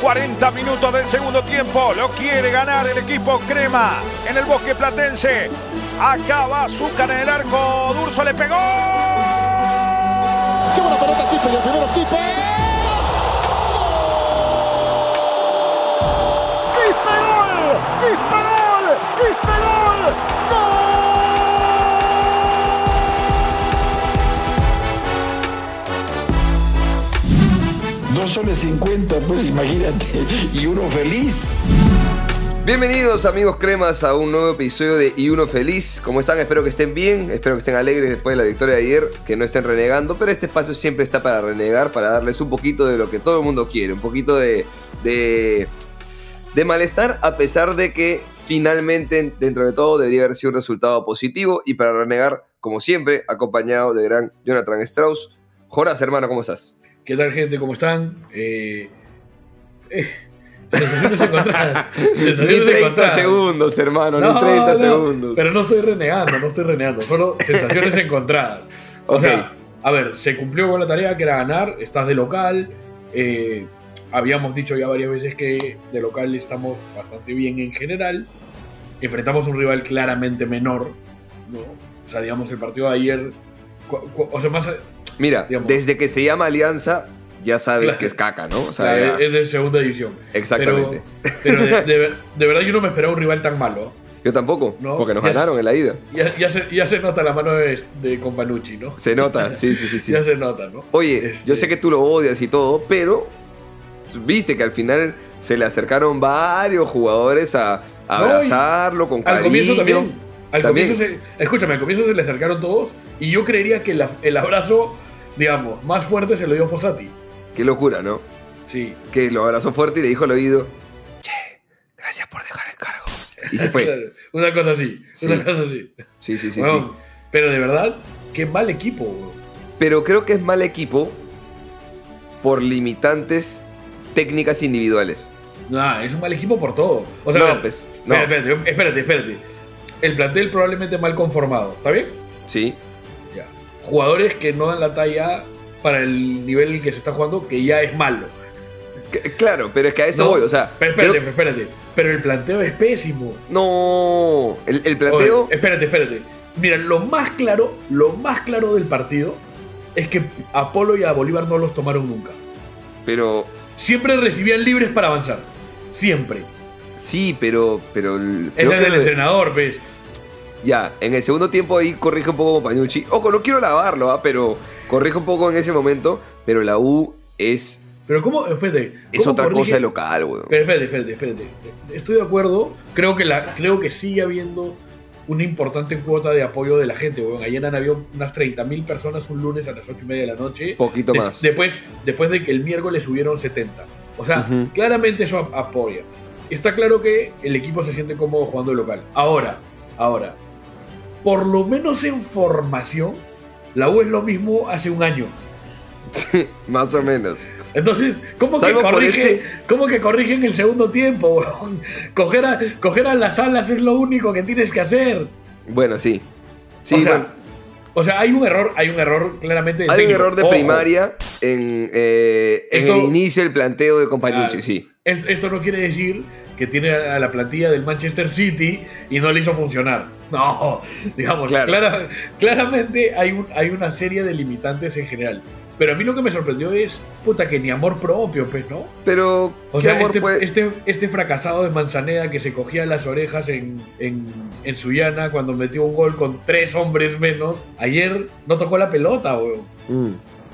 40 minutos del segundo tiempo. Lo quiere ganar el equipo Crema en el bosque platense. Acaba Azúcar en el arco. Durso le pegó. ¡Qué buena pelota, Kipe! Y el primero, Kipe. ¡Quispe gol! ¡Quispe gol! ¡Quispe gol! Dos soles 50, pues imagínate, y uno feliz. Bienvenidos amigos cremas a un nuevo episodio de Y Uno Feliz. ¿Cómo están? Espero que estén bien, espero que estén alegres después de la victoria de ayer, que no estén renegando, pero este espacio siempre está para renegar, para darles un poquito de lo que todo el mundo quiere, un poquito de, de, malestar, a pesar de que finalmente, dentro de todo, debería haber sido un resultado positivo y para renegar, como siempre, acompañado de gran Jonathan Strauss. Joras, hermano, ¿cómo estás? ¿Qué tal, gente? ¿Cómo están? Eh, eh, sensaciones encontradas. Ni Sensaciones 30 encontradas. segundos, hermano, No, ni 30 no, segundos. Pero no estoy renegando, no estoy renegando. Solo sensaciones encontradas. O sea, a ver, se cumplió con la tarea que era ganar. Estás de local. eh, habíamos dicho ya varias veces que de local estamos bastante bien en general. Enfrentamos a un rival claramente menor. ¿no? O sea, digamos, el partido de ayer. O sea, más. Mira, digamos. desde que se llama Alianza, ya sabes Claro. que es caca, ¿no? O sea, es de segunda división. exactamente. Pero, pero de, de ver- de verdad yo no me esperaba un rival tan malo. Yo tampoco, No, porque nos ya ganaron en la ida. Ya, ya se, ya se nota la mano de, de Companucci, ¿no? Se nota, sí, sí, sí. sí. Ya se nota, ¿no? Oye, Este- yo sé que tú lo odias y todo, pero viste que al final se le acercaron varios jugadores a, a No, y abrazarlo con Al cariño. comienzo también. Al También. comienzo se, escúchame, al comienzo se le acercaron todos y yo creería que la- el abrazo, digamos, más fuerte se lo dio Fossati. Qué locura, ¿no? Sí. Que lo abrazó fuerte y le dijo al oído, che, gracias por dejar el cargo. Y se fue. Claro, una cosa así. Sí. Una cosa así. Sí, sí, sí, sí. Pero de verdad, qué mal equipo, weón. Pero creo que es mal equipo por limitantes técnicas individuales. Nah, es un mal equipo por todo. O sea, no, ver, pues, no. espérate, espérate. El plantel probablemente mal conformado, ¿está bien? Sí, Ya. Jugadores que no dan la talla para el nivel en el que se está jugando, que ya es malo. Claro, pero es que a eso No, voy, o sea, Pero espérate, creo- espérate. Pero el planteo es pésimo. no, el, el planteo, Oye, espérate, espérate. Mira, lo más claro, lo más claro del partido es que a Polo y a Bolívar no los tomaron nunca. pero Siempre recibían libres para avanzar. Siempre. sí, pero, pero Ese es el de- entrenador, ¿ves? Ya, en el segundo tiempo ahí corrige un poco Pañucci. Ojo, no quiero lavarlo, ¿ah? pero corrige un poco en ese momento, pero la U es, Pero ¿cómo? Espérate. es ¿cómo otra corrige- cosa de local, weón. Pero espérate, espérate, espérate. Estoy de acuerdo. Creo que, la, creo que sigue habiendo una importante cuota de apoyo de la gente, weón. Ayer han habido unas 30.000 personas un lunes a las 8 y media de la noche. Poquito De- más. Después, después de que el miércoles subieron 70. O sea, Ujú. claramente eso ap- apoya. Está claro que el equipo se siente cómodo jugando de local. Ahora, ahora. Por lo menos en formación, la U es lo mismo hace un año. más o menos. Entonces, ¿cómo que, corrige, ese- ¿cómo que corrigen el segundo tiempo? Coger a, coger a las alas es lo único que tienes que hacer. Bueno, sí. Sí, o, sea, bueno, o sea, hay un error, hay un error claramente. hay un error de Ojo, primaria en, eh, en Esto- el inicio del planteo de Compañucci, Claro. sí. es- Esto no quiere decir que tiene a la plantilla del Manchester City y no le hizo funcionar. No, digamos, Claro. clara- claramente hay, un- hay una serie de limitantes en general. Pero a mí lo que me sorprendió es, puta, que ni amor propio, pues, ¿no? Pero, O ¿qué sea, este, puede- este, este fracasado de Manzaneda que se cogía las orejas en, en, en Sullana cuando metió un gol con tres hombres menos, ayer no tocó la pelota, weón. Mm.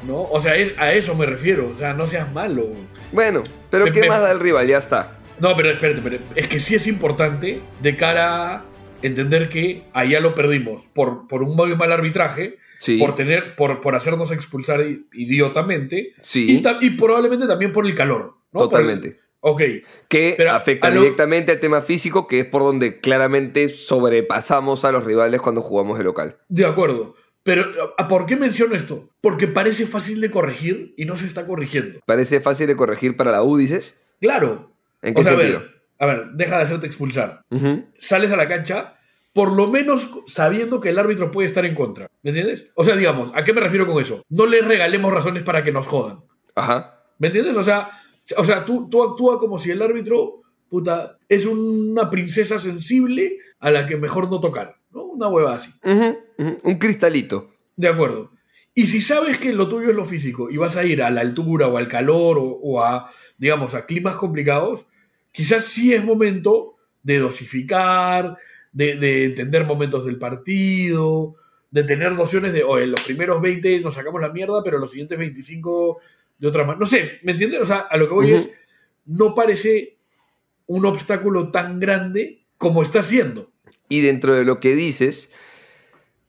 ¿No? O sea, es- a eso me refiero. O sea, no seas malo. weón. Bueno, pero Me- ¿qué me- más da el rival? Ya está. No, pero espérate, pero es que sí es importante de cara a entender que allá lo perdimos por, por un muy mal arbitraje, Sí. por tener, por, por hacernos expulsar idiotamente Sí, y, probablemente también por el calor. ¿no? El- totalmente. ok. Que Pero afecta lo- directamente al tema físico, que es por donde claramente sobrepasamos a los rivales cuando jugamos de local. De acuerdo. Pero, ¿a- ¿por qué menciono esto? Porque parece fácil de corregir y no se está corrigiendo. Parece fácil de corregir para la U, dices. Claro. ¿En qué O sea, a ver, a ver, deja de hacerte expulsar. Sales a la cancha, por lo menos sabiendo que el árbitro puede estar en contra. ¿Me entiendes? O sea, digamos, ¿a qué me refiero con eso? No le regalemos razones para que nos jodan. Ajá. ¿Me entiendes? O sea, O sea, tú, tú actúas como si el árbitro, puta, es una princesa sensible a la que mejor no tocar, ¿no? Una hueva así. Ujú, Un cristalito. De acuerdo. Y si sabes que lo tuyo es lo físico y vas a ir a la altura o al calor o, o a, digamos, a climas complicados, quizás sí es momento de dosificar, de, de entender momentos del partido, de tener nociones de, oye, los primeros 20 nos sacamos la mierda, pero los siguientes 25 de otra manera. No sé, ¿me entiendes? O sea, a lo que voy es, no parece un obstáculo tan grande como está siendo. Y dentro de lo que dices,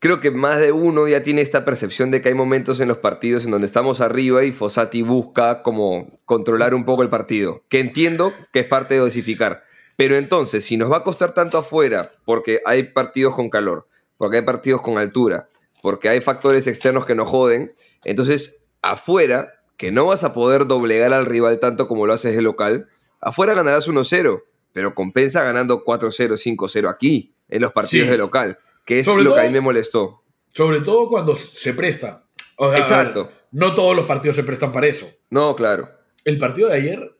creo que más de uno ya tiene esta percepción de que hay momentos en los partidos en donde estamos arriba y Fossati busca como controlar un poco el partido. Que entiendo que es parte de dosificar. Pero entonces, si nos va a costar tanto afuera, porque hay partidos con calor, porque hay partidos con altura, porque hay factores externos que nos joden, entonces afuera, que no vas a poder doblegar al rival tanto como lo haces de local, afuera ganarás 1-0, pero compensa ganando 4-0, 5-0 aquí, en los partidos Sí. de local, que es Sobre lo que a mí me molestó. Sobre todo cuando se presta. O sea, a Exacto. ver, no todos los partidos se prestan para eso. No, claro. El partido de ayer,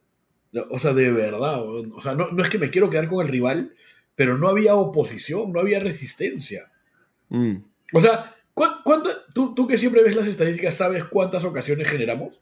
o sea, de verdad, o sea, no, no es que me quiero quedar con el rival, pero no había oposición, no había resistencia. Mm. O sea, ¿cu- cuánto- tú, tú que siempre ves las estadísticas, ¿sabes cuántas ocasiones generamos?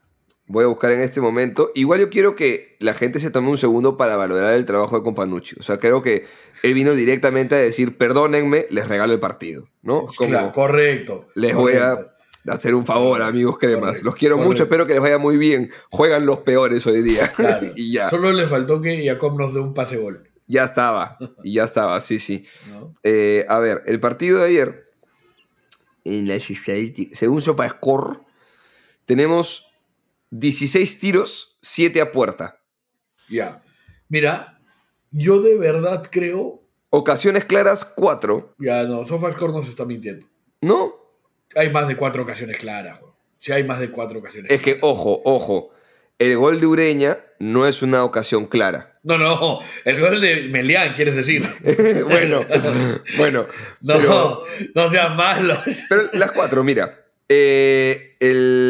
Voy a buscar en este momento. Igual yo quiero que la gente se tome un segundo para valorar el trabajo de Companucci. O sea, creo que él vino directamente a decir, perdónenme, les regalo el partido. ¿no? Como Claro, correcto. les voy a hacer un favor, amigos cremas. Correcto, Los quiero correcto. mucho, espero que les vaya muy bien. Juegan los peores hoy día. Claro. y ya, Solo les faltó que Jacob nos dé un pase gol. ya estaba. Y ya estaba, sí, sí. ¿no? Eh, a ver, el partido de ayer, en la según SofaScore, tenemos 16 tiros, 7 a puerta. Ya. Mira, yo de verdad creo. Ocasiones claras, 4. Ya no, SofaScore nos está mintiendo. ¿No? Hay más de cuatro ocasiones claras, weón. Si hay más de cuatro ocasiones. Es que, ojo, ojo. El gol de Ureña no es una ocasión clara. No, no, el gol de Melián, quieres decir. bueno, bueno. No, pero- no seas malo. Pero las cuatro, mira. Eh, el,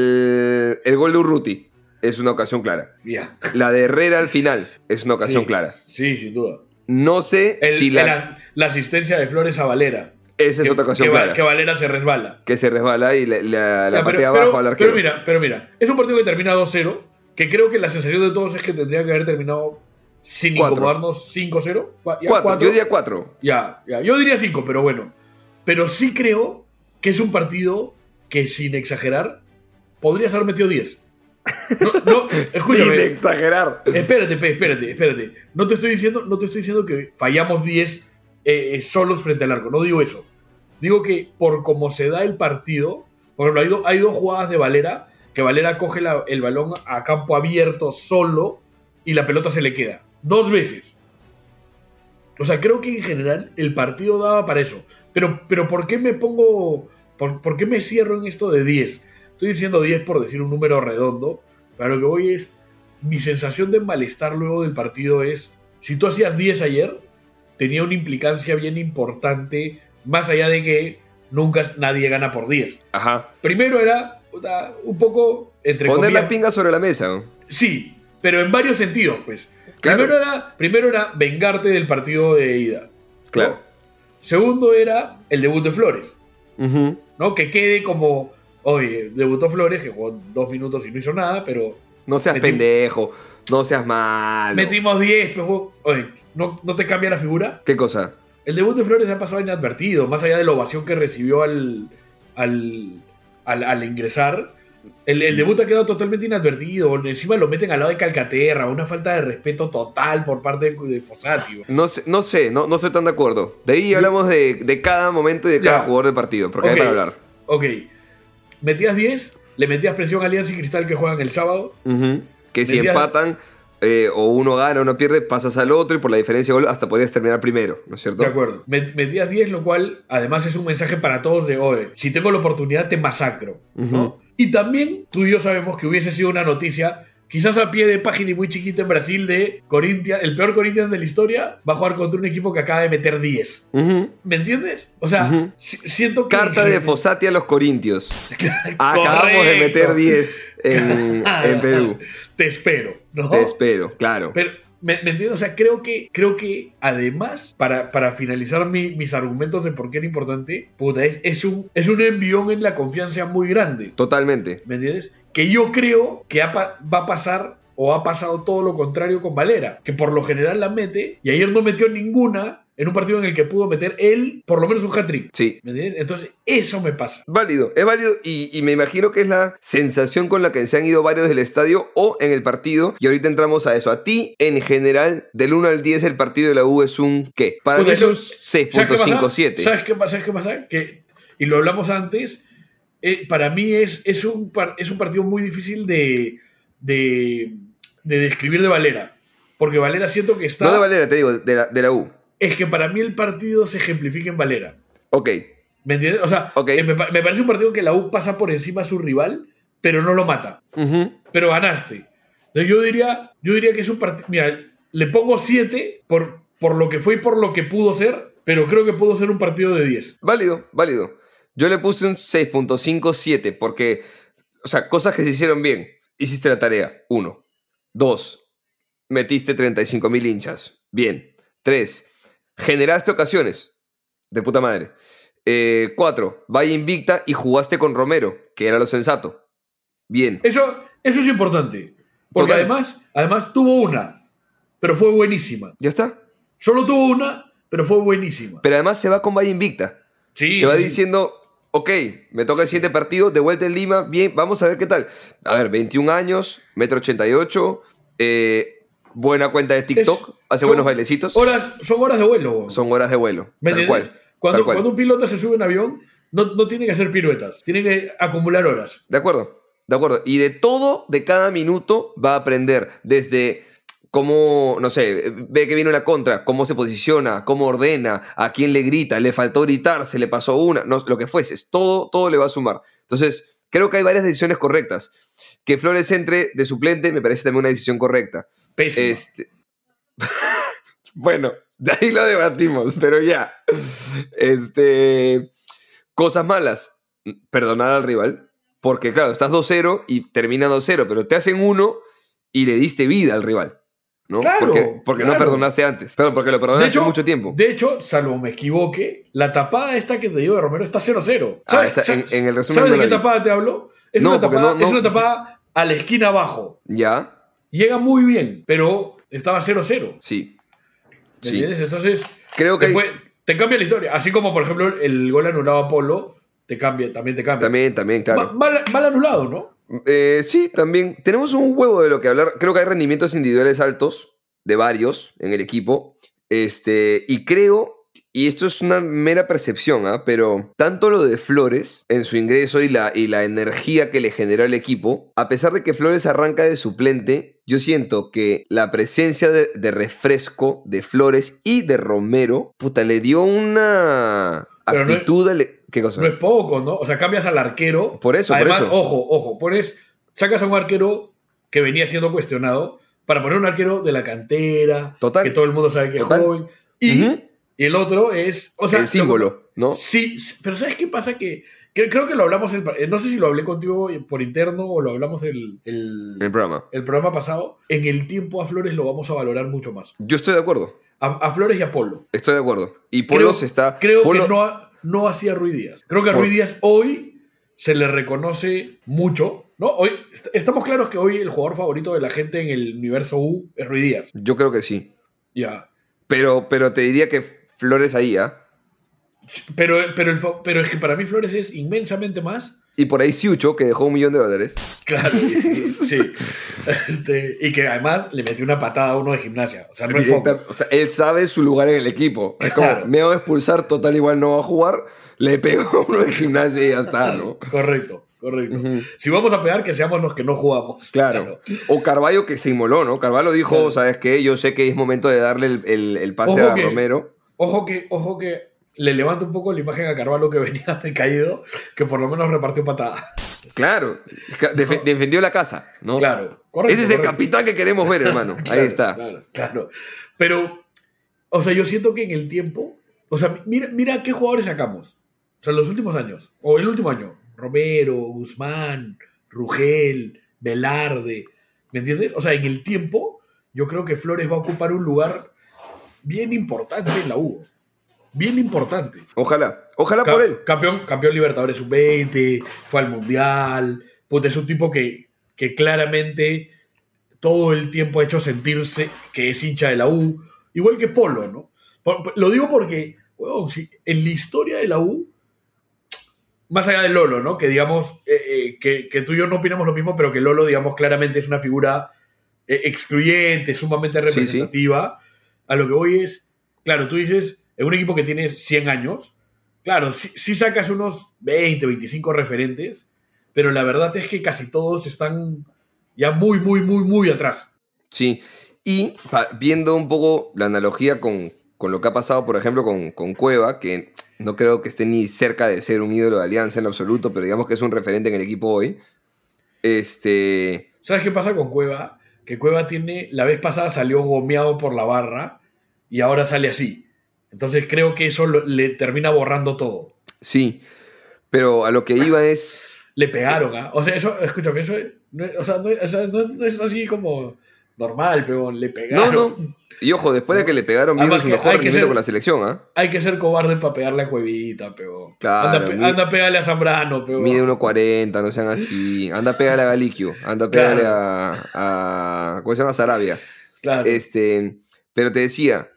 el gol de Urruti es una ocasión clara. Ya. La de Herrera al final es una ocasión Sí, clara. Sí, sin duda. No sé El- si la, la asistencia de Flores a Valera. esa es que, otra ocasión que clara. que Valera se resbala. que se resbala y la, la, la Ya, pero- patea pero- abajo al arquero. Pero mira, pero mira, es un partido que termina 2-0, que creo que la sensación de todos es que tendría que haber terminado sin Cuatro. incomodarnos 5-0. Cua- ya, cuatro, cuatro. yo diría cuatro. Ya, ya. Yo diría 5, pero bueno. Pero sí creo que es un partido que, sin exagerar, podrías haber metido 10. No, no, escúchame. Sin exagerar. Espérate, espérate, espérate. No te estoy diciendo, no te estoy diciendo que fallamos 10 eh, eh, solos frente al arco. No digo eso. Digo que por cómo se da el partido, por ejemplo, hay, do- hay dos jugadas de Valera, que Valera coge la- el balón a campo abierto solo y la pelota se le queda. Dos veces. O sea, creo que en general el partido daba para eso. Pero, pero ¿por qué me pongo... Por, por qué me cierro en esto de 10? Estoy diciendo 10 por decir un número redondo. Pero lo que voy es... Mi sensación de malestar luego del partido es... Si tú hacías 10 ayer, tenía una implicancia bien importante, más allá de que nunca nadie gana por 10. Ajá. Primero era un poco, entre Poner comillas, las pingas sobre la mesa. Sí, pero en varios sentidos, pues. Claro. Primero, era, primero era vengarte del partido de ida. ¿no? Claro. Segundo era el debut de Flores. ¿no? Que quede como, oye, debutó Flores, que jugó dos minutos y no hizo nada, pero No seas pendejo. No seas malo. metimos 10, pues, jugó- oye, ¿no, ¿no te cambia la figura? ¿Qué cosa? El debut de Flores ha pasado inadvertido, más allá de la ovación que recibió al, al, al, al ingresar. El, el debut ha quedado totalmente inadvertido. Encima lo meten al lado de Calcaterra. Una falta de respeto total por parte de, de Fossati. No sé, no sé, no, no estoy tan de acuerdo. De ahí hablamos de, de cada momento y de cada Ya. jugador del partido, porque hay para hablar. Ok, metías 10, le metías presión a Alianza y Cristal que juegan el sábado. Que si Metías- empatan, eh, o uno gana o uno pierde, pasas al otro y por la diferencia de gol hasta podrías terminar primero, ¿no es cierto? De acuerdo. Met- Metías 10, lo cual además es un mensaje para todos de, oye, si tengo la oportunidad te masacro. Y también tú y yo sabemos que hubiese sido una noticia quizás a pie de página y muy chiquito en Brasil de Corinthians, el peor Corinthians de la historia, va a jugar contra un equipo que acaba de meter 10. Ujú. ¿Me entiendes? O sea, siento que... Carta de Fossati a los Corintios. Acabamos de meter Correcto. 10 en, en Perú. Te espero, ¿no? Te espero, claro. Pero, ¿me, me entiendes? O sea, creo que, creo que además, para, para finalizar mi- mis argumentos de por qué era importante, puta, es, es un, es un envión en la confianza muy grande. Totalmente. ¿Me entiendes? Que yo creo que va a pasar o ha pasado todo lo contrario con Valera, que por lo general la mete y ayer no metió ninguna en un partido en el que pudo meter él por lo menos un hat-trick. Sí. ¿Me entiendes? Entonces, eso me pasa. Válido, es válido y, y me imagino que es la sensación con la que se han ido varios del estadio o en el partido. Y ahorita entramos a eso. A ti, en general, del 1 al 10, el partido de la U es un ¿qué? Para Puta, mí es un eso- ¿Sabes qué pasa? 6.57. ¿Sabes qué pasa? ¿Sabes qué pasa? Que, y lo hablamos antes, eh, para mí es, es, un par- es un partido muy difícil de, de, de describir de Valera. Porque Valera siento que está... No de Valera, te digo, de la, de la U. Es que para mí el partido se ejemplifica en Valera. Ok, ¿Me entiendes? O sea, Ok. eh, me, pa- me parece un partido que la U pasa por encima a su rival, pero no lo mata. Pero ganaste. Entonces yo diría, yo diría que es un partido... Mira, le pongo 7 por, por lo que fue y por lo que pudo ser, pero creo que pudo ser un partido de 10. válido, válido. Yo le puse un 6.57 porque, o sea, cosas que se hicieron bien. Hiciste la tarea, uno. Dos, metiste 35 mil hinchas. Bien. Tres, generaste ocasiones. De puta madre. Eh, cuatro, vaya invicta y jugaste con Romero, que era lo sensato. Bien. Eso, eso es importante. Porque Total. además, además tuvo una, pero fue buenísima. Ya está. Solo tuvo una, pero fue buenísima. Pero además se va con vaya invicta. Sí, se va sí. diciendo, ok, me toca el siguiente partido, de vuelta en Lima, bien, vamos a ver qué tal. A ver, 21 años, metro 88, eh, buena cuenta de TikTok, Es- hace buenos bailecitos. Horas, son horas de vuelo. Son horas de vuelo. ¿Me Tal entiendes? cual. Cuando, tal cual. cuando un piloto se sube a un avión, no, no tiene que hacer piruetas, tiene que acumular horas. De acuerdo, de acuerdo. Y de todo, de cada minuto, va a aprender desde cómo, no sé, ve que viene una contra, cómo se posiciona, cómo ordena, a quién le grita, le faltó gritar, se le pasó una, no, lo que fueses, todo, todo le va a sumar. Entonces, creo que hay varias decisiones correctas. Que Flores entre de suplente me parece también una decisión correcta. Pésimo. Este... bueno, de ahí lo debatimos, pero ya. Este. Cosas malas. Perdonar al rival. Porque, claro, estás 2-0 y termina 2-0, pero te hacen uno y le diste vida al rival. ¿No? Claro, porque porque no perdonaste antes. Perdón, porque lo perdonaste hecho, mucho tiempo. De hecho, salvo me equivoque, la tapada esta que te digo de Romero está 0-0. Ah, esa- en, en el resumen ¿Sabes de qué tapada te hablo? Es, No, una tapada, no- es una tapada a la esquina abajo. Ya, Llega muy bien, pero estaba 0-0. sí. ¿Me Sí. entiendes? Entonces, Creo que después, te cambia la historia. Así como, por ejemplo, el gol anulado a Polo, te cambia, también te cambia. también, también, claro. Ma- mal, mal anulado, ¿no? Eh, sí, también. Tenemos un huevo de lo que hablar. Creo que hay rendimientos individuales altos, de varios, en el equipo. Este, y creo, y esto es una mera percepción, ¿ah? pero tanto lo de Flores en su ingreso y la, y la energía que le generó al equipo, a pesar de que Flores arranca de suplente, yo siento que la presencia de, de refresco de Flores y de Romero, puta, le dio una Pero no es- actitud. ¿Qué cosa? No es poco, ¿no? O sea, cambias al arquero. Por eso, por Además, eso. ojo, ojo, pones, sacas a un arquero que venía siendo cuestionado para poner un arquero de la cantera, Total. que todo el mundo sabe que Total. es joven. Y, y el otro es. O sea, el símbolo, ¿no? sí, pero ¿sabes qué pasa? Que, que creo que lo hablamos. el- eh, no sé si lo hablé contigo por interno o lo hablamos el, el, En el programa. el programa pasado. En el tiempo a Flores lo vamos a valorar mucho más. Yo estoy de acuerdo. A, a Flores y a Polo. Estoy de acuerdo. Y Polo creo, se está. Creo Polo- que no, ha- no hacía Rui Díaz. Creo que a Por- Rui Díaz hoy se le reconoce mucho. ¿no? Hoy, est- estamos claros que hoy el jugador favorito de la gente en el universo U es Rui Díaz. Yo creo que sí. Ya. Pero, pero te diría que Flores ahí, ¿ah? Pero, pero, el fa- pero es que para mí Flores es inmensamente más. Y por ahí Siucho, que dejó un millón de dólares. Claro, sí. Este, y que además le metió una patada a uno de gimnasia. O sea, no es Directa- poco. o sea, él sabe su lugar en el equipo. Es como, Claro. me hago expulsar, total igual no va a jugar. Le pego a uno de gimnasia y ya está, ¿no? Correcto, correcto. Si vamos a pegar, que seamos los que no jugamos. Claro. O Carballo que se inmoló, ¿no? Carvalho dijo, Claro. ¿sabes qué? Yo sé que es momento de darle el, el- el pase Ojo a que- Romero. Ojo que, ojo que le levanta un poco la imagen a Carvalho que venía de caído, que por lo menos repartió patada. Claro, defendió la casa, ¿no? Claro, correcto. Ese es el capitán que queremos ver, hermano. Ahí está. Claro, claro. Pero, o sea, yo siento que en el tiempo, o sea, mira, mira qué jugadores sacamos. O sea, los últimos años, o el último año, Romero, Guzmán, Rugel, Velarde, ¿me entiendes? O sea, en el tiempo, yo creo que Flores va a ocupar un lugar bien importante en la U. Bien importante. Ojalá, ojalá Ca- por él. Campeón, campeón Libertadores Sub-20, fue al Mundial. Puta, es un tipo que, que claramente todo el tiempo ha hecho sentirse que es hincha de la U. Igual que Polo, ¿no? Lo digo porque, huevón, si en la historia de la U, más allá de Lolo, ¿no? Que digamos, eh, eh, que, que tú y yo no opinamos lo mismo, pero que Lolo, digamos, claramente es una figura eh, excluyente, sumamente sí. representativa. A lo que voy es, claro, tú dices, en un equipo que tiene 100 años, claro, sí, sí sacas unos 20, 25 referentes, pero la verdad es que casi todos están ya muy, muy, muy, muy atrás. Sí. Y viendo un poco la analogía con, con lo que ha pasado, por ejemplo, con, con Cueva, que no creo que esté ni cerca de ser un ídolo de Alianza en absoluto, pero digamos que es un referente en el equipo hoy. Este. ¿Sabes qué pasa con Cueva? Que Cueva tiene, la vez pasada salió gomeado por la barra y ahora sale así. Entonces creo que eso lo- le termina borrando todo. Sí. Pero a lo que iba es. Le pegaron, ¿ah? O sea, eso, escúchame, eso no, es- o sea, no, es- o sea, no- no es así como normal, pero le No, pegaron. no. Y ojo, después de que le pegaron, vino su mejor rendimiento ser- con la selección, ¿ah? Hay que ser cobarde para pegarle a Cuevita, pero. Claro, anda, pe- mi- anda a pegarle a Zambrano, pero. Mide 1.40, no sean así. Anda a pegarle a Galiquio. Anda a pegarle a, a. ¿Cómo se llama? Sarabia. Claro. Este, pero te decía,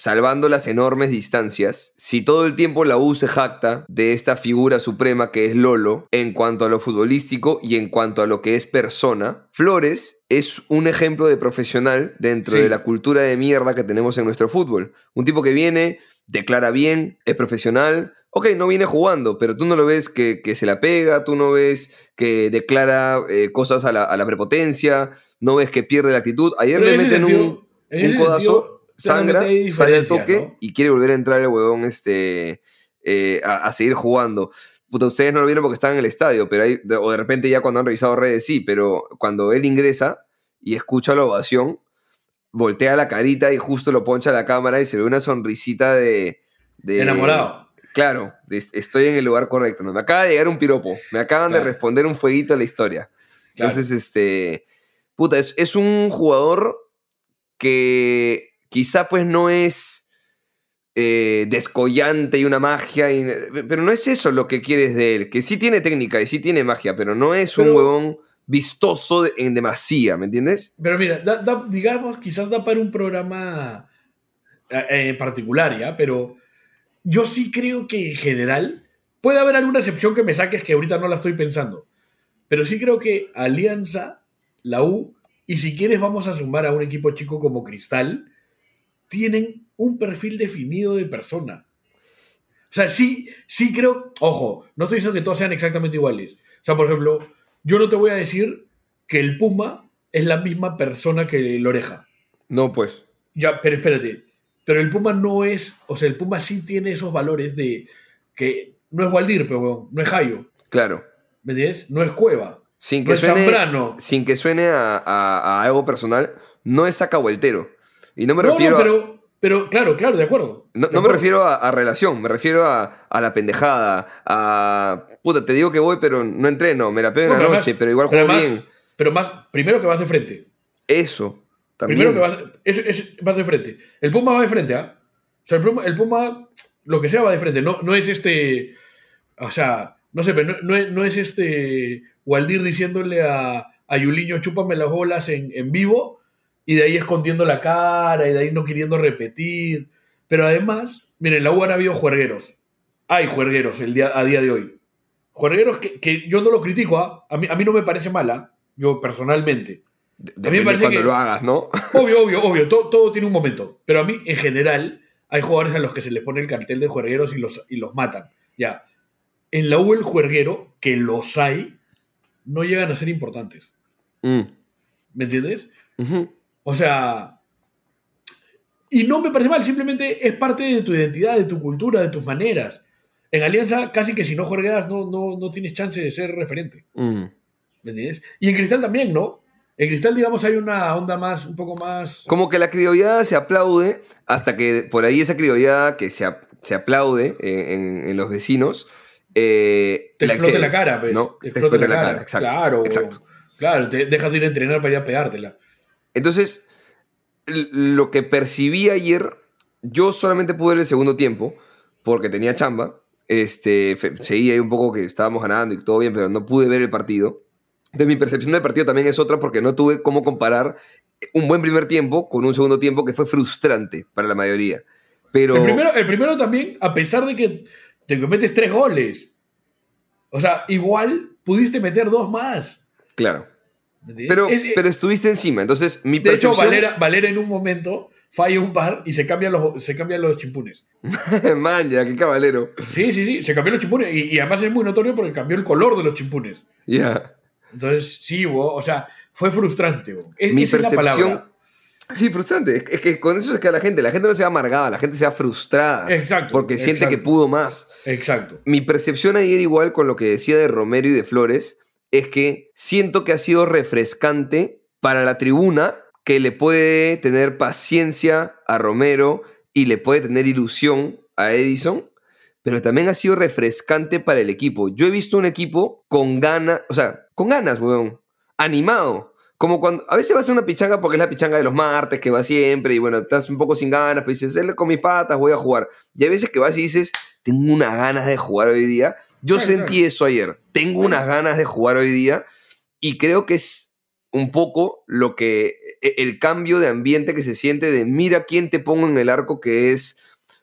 salvando las enormes distancias, si todo el tiempo la U se jacta de esta figura suprema que es Lolo en cuanto a lo futbolístico y en cuanto a lo que es persona, Flores es un ejemplo de profesional dentro Sí. de la cultura de mierda que tenemos en nuestro fútbol. Un tipo que viene, declara bien, es profesional. Ok, no viene jugando, pero tú no lo ves que, que se la pega, tú no ves que declara eh, cosas a la, a la prepotencia, no ves que pierde la actitud. Ayer le meten un, sentido- codazo, sentido, sangra, sale al toque ¿no? y quiere volver a entrar el huevón este, eh, a, a seguir jugando. Puta, ustedes no lo vieron porque estaban en el estadio, pero de- o de repente ya cuando han revisado redes sí, pero cuando él ingresa y escucha la ovación, voltea la carita y justo lo poncha a la cámara y se ve una sonrisita de... de Enamorado. Claro, de- estoy en el lugar correcto. ¿no? Me acaba de llegar un piropo, me acaban de responder un fueguito a la historia. Claro. Entonces, este. Puta, es, es un jugador que quizá pues no es eh, descollante y una magia, y- pero no es eso lo que quieres de él, que sí tiene técnica y sí tiene magia, pero no es un huevón vistoso en demasía, ¿me entiendes? Pero mira, da- da- digamos, quizás da para un programa eh, en particular, ¿ya? Pero yo sí creo que en general puede haber alguna excepción que me saques que ahorita no la estoy pensando. Pero sí creo que Alianza, la U, y si quieres vamos a sumar a un equipo chico como Cristal, tienen un perfil definido de persona. O sea, sí, sí creo, ojo, no estoy diciendo que todos sean exactamente iguales. O sea, por ejemplo, yo no te voy a decir que el Puma es la misma persona que el Oreja. No, pues. Ya, pero espérate. Pero el Puma no es, o sea, el Puma sí tiene esos valores de que no es Waldir, pero no es Jayo. Claro. ¿Me entiendes? No es Cueva. Sin No que es suene, Zambrano. sin que suene a, a- a algo personal, no es sacahueltero. Y no me No, refiero no, a. pero, pero claro, claro, de acuerdo. No, De no me refiero a, a relación, me refiero a, a la pendejada, a... Puta, te digo que voy, pero no entreno, me la pego en la noche, pero igual pero juego bien. Pero más, primero que vas de frente. Eso, también. Primero que vas, es- es- vas de frente. El Puma va de frente, ¿ah? O sea, el Puma, el Puma, lo que sea, va de frente. No, no es este. O sea, no sé, pero no, no es, no es este. Waldir diciéndole a, a Yuliño, chúpame las bolas en, en vivo, y de ahí escondiendo la cara, y de ahí no queriendo repetir. Pero además, miren, la U han habido juergueros. Hay juergueros el día, a día de hoy. Juergueros que, que yo no lo critico, ¿ah? a, mí, a mí no me parece mala, yo personalmente. D- a mí me parece cuando que- lo hagas, ¿no? Obvio, obvio, obvio. Todo, todo tiene un momento. Pero a mí, en general, hay jugadores a los que se les pone el cartel de juergueros y los, y los matan. Ya. En la U, el juerguero, que los hay, no llegan a ser importantes. Mm, ¿Me entiendes? ujú. O sea, Y no me parece mal, simplemente es parte de tu identidad, de tu cultura, de tus maneras. En Alianza, casi que si no juegas, no, no, no tienes chance de ser referente. Mm. ¿Me entiendes? Y en Cristal también, ¿no? En Cristal, digamos, hay una onda más, un poco más. Como que la criollada se aplaude hasta que por ahí esa criollada que se, se aplaude eh, en, en los vecinos. eh, Te la explote la cara, pues. ¿no? Te explote la cara. exacto. Claro. exacto. Claro, te dejas de ir a entrenar para ir a pegártela. Entonces, lo que percibí ayer, yo solamente pude ver el segundo tiempo porque tenía chamba. Este, seguí ahí un poco que estábamos ganando y todo bien, pero no pude ver el partido. Entonces, mi percepción del partido también es otra porque no tuve cómo comparar un buen primer tiempo con un segundo tiempo que fue frustrante para la mayoría. Pero El, primero, el primero también, a pesar de que te cometes tres goles. O sea, igual pudiste meter dos más. claro. Pero, Es- pero estuviste encima. Entonces, mi de hecho, percepción. Valera, Valera en un momento falla un par y se cambian los, se cambian los chimpunes. Man, ya, qué caballero. Sí, sí, sí, se cambian los chimpunes. Y, y además es muy notorio porque cambió el color de los chimpunes. Ya. Entonces, sí, bo, o sea, fue frustrante. bo. Es, mi esa es la percepción. palabra. Sí, frustrante. Es, es que con eso se queda la gente. La gente no se va amargada, la gente se va frustrada. Exacto, Porque siente exacto. que pudo más. Exacto. Mi percepción ayer, igual con lo que decía de Romero y de Flores, es que siento que ha sido refrescante para la tribuna que le puede tener paciencia a Romero y le puede tener ilusión a Edison, pero también ha sido refrescante para el equipo. Yo he visto un equipo con ganas, o sea, con ganas, weón, animado. Como cuando a veces vas a una pichanga porque es la pichanga de los martes que va siempre y bueno, estás un poco sin ganas, pero dices, "Eh, con mis patas voy a jugar. Y hay veces que vas y dices, tengo unas ganas de jugar hoy día. Yo Claro, sentí claro. eso ayer. Tengo unas ganas de jugar hoy día y creo que es un poco lo que e- el cambio de ambiente que se siente de mira quién te pongo en el arco que es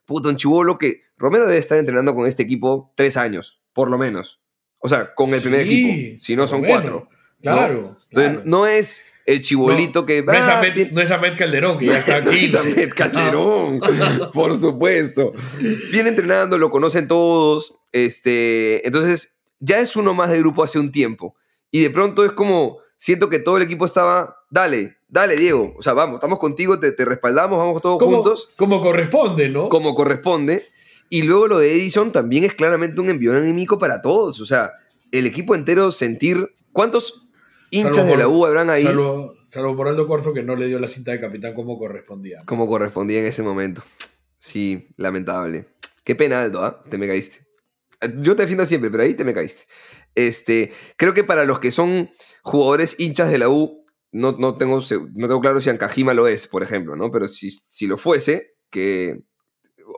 puto un chivolo que Romero debe estar entrenando con este equipo tres años, por lo menos. O sea, con el primer equipo. Si no son cuatro. Claro. Entonces, claro. no es el chibolito que No es, "Ah, Ahmed, bien- no es Ahmed Calderón, que ya está no aquí. es Ahmed Calderón, por supuesto. Viene entrenando, lo conocen todos. Este, entonces, ya es uno más del grupo hace un tiempo. Y de pronto es como, siento que todo el equipo estaba, dale, dale, Diego. O sea, vamos, estamos contigo, te, te respaldamos, vamos todos como, juntos, como corresponde, ¿no? como corresponde. Y luego lo de Edison también es claramente un envión anímico para todos. O sea, el equipo entero sentir. ¿Cuántos hinchas Salvo de la U habrán ahí? Salvo, salvo por Aldo Corzo que no le dio la cinta de capitán como correspondía. como correspondía en ese momento. Sí, lamentable. Qué pena, Aldo, ¿ah? Te me caíste. Yo te defiendo siempre, pero ahí te me caíste. Este, creo que para los que son jugadores hinchas de la U, no, no, tengo, no tengo claro si Ancajima lo es, por ejemplo, ¿no? Pero si, si lo fuese, que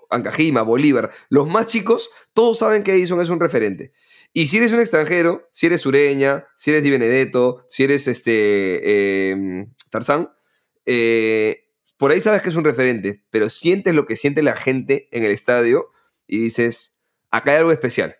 Ancajima, Bolívar, los más chicos, todos saben que Edison es un referente. Y si eres un extranjero, si eres Ureña, si eres Di Benedetto, si eres este, eh, Tarzán, eh, por ahí sabes que es un referente, pero sientes lo que siente la gente en el estadio y dices, acá hay algo especial.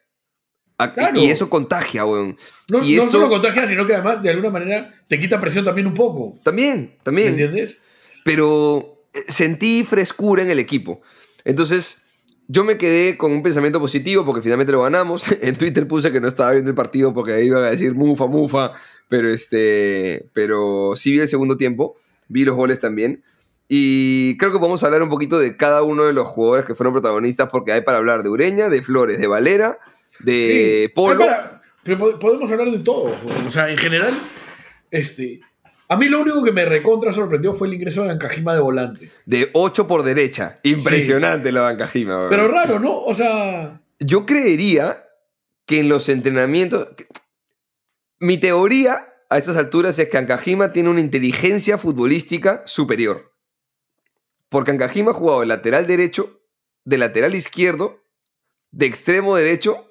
Claro. Y eso contagia, weón. No, Y no esto- solo contagia, sino que además de alguna manera te quita presión también un poco. También, ¿Me también. entiendes? pero eh, sentí frescura en el equipo. Entonces, yo me quedé con un pensamiento positivo porque finalmente lo ganamos. En Twitter puse que no estaba viendo el partido porque ahí iban a decir mufa, mufa, pero este, pero sí vi el segundo tiempo, vi los goles también. Y creo que podemos hablar un poquito de cada uno de los jugadores que fueron protagonistas porque hay para hablar de Ureña, de Flores, de Valera, de Sí. Polo. Para, pero po- podemos hablar de todo. O sea, en general, este, a mí lo único que me recontra sorprendió fue el ingreso de Ancajima de volante. De 8 por derecha. Impresionante la banca Jima, weón. Pero raro, ¿no? O sea, Yo creería que en los entrenamientos. Mi teoría a estas alturas es que Ancajima tiene una inteligencia futbolística superior. Porque Ancajima ha jugado de lateral derecho, de lateral izquierdo, de extremo derecho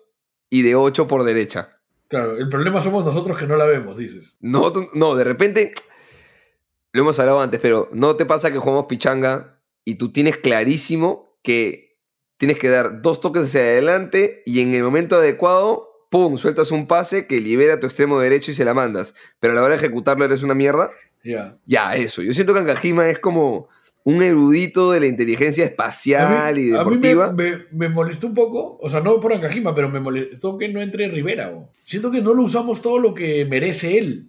y de 8 por derecha. claro, el problema somos nosotros que no la vemos, dices. No, no, de repente. Lo hemos hablado antes, pero ¿no te pasa que jugamos pichanga y tú tienes clarísimo que tienes que dar dos toques hacia adelante y en el momento adecuado, ¡pum!, sueltas un pase que libera tu extremo derecho y se la mandas. Pero a la hora de ejecutarlo eres una mierda. Ya. Ya, eso. Yo siento que Ancajima es como un erudito de la inteligencia espacial y a mí deportiva. me, me- me molestó un poco, o sea, no por Ancajima, pero me molestó que no entre Rivera. Siento que no lo usamos todo lo que merece él.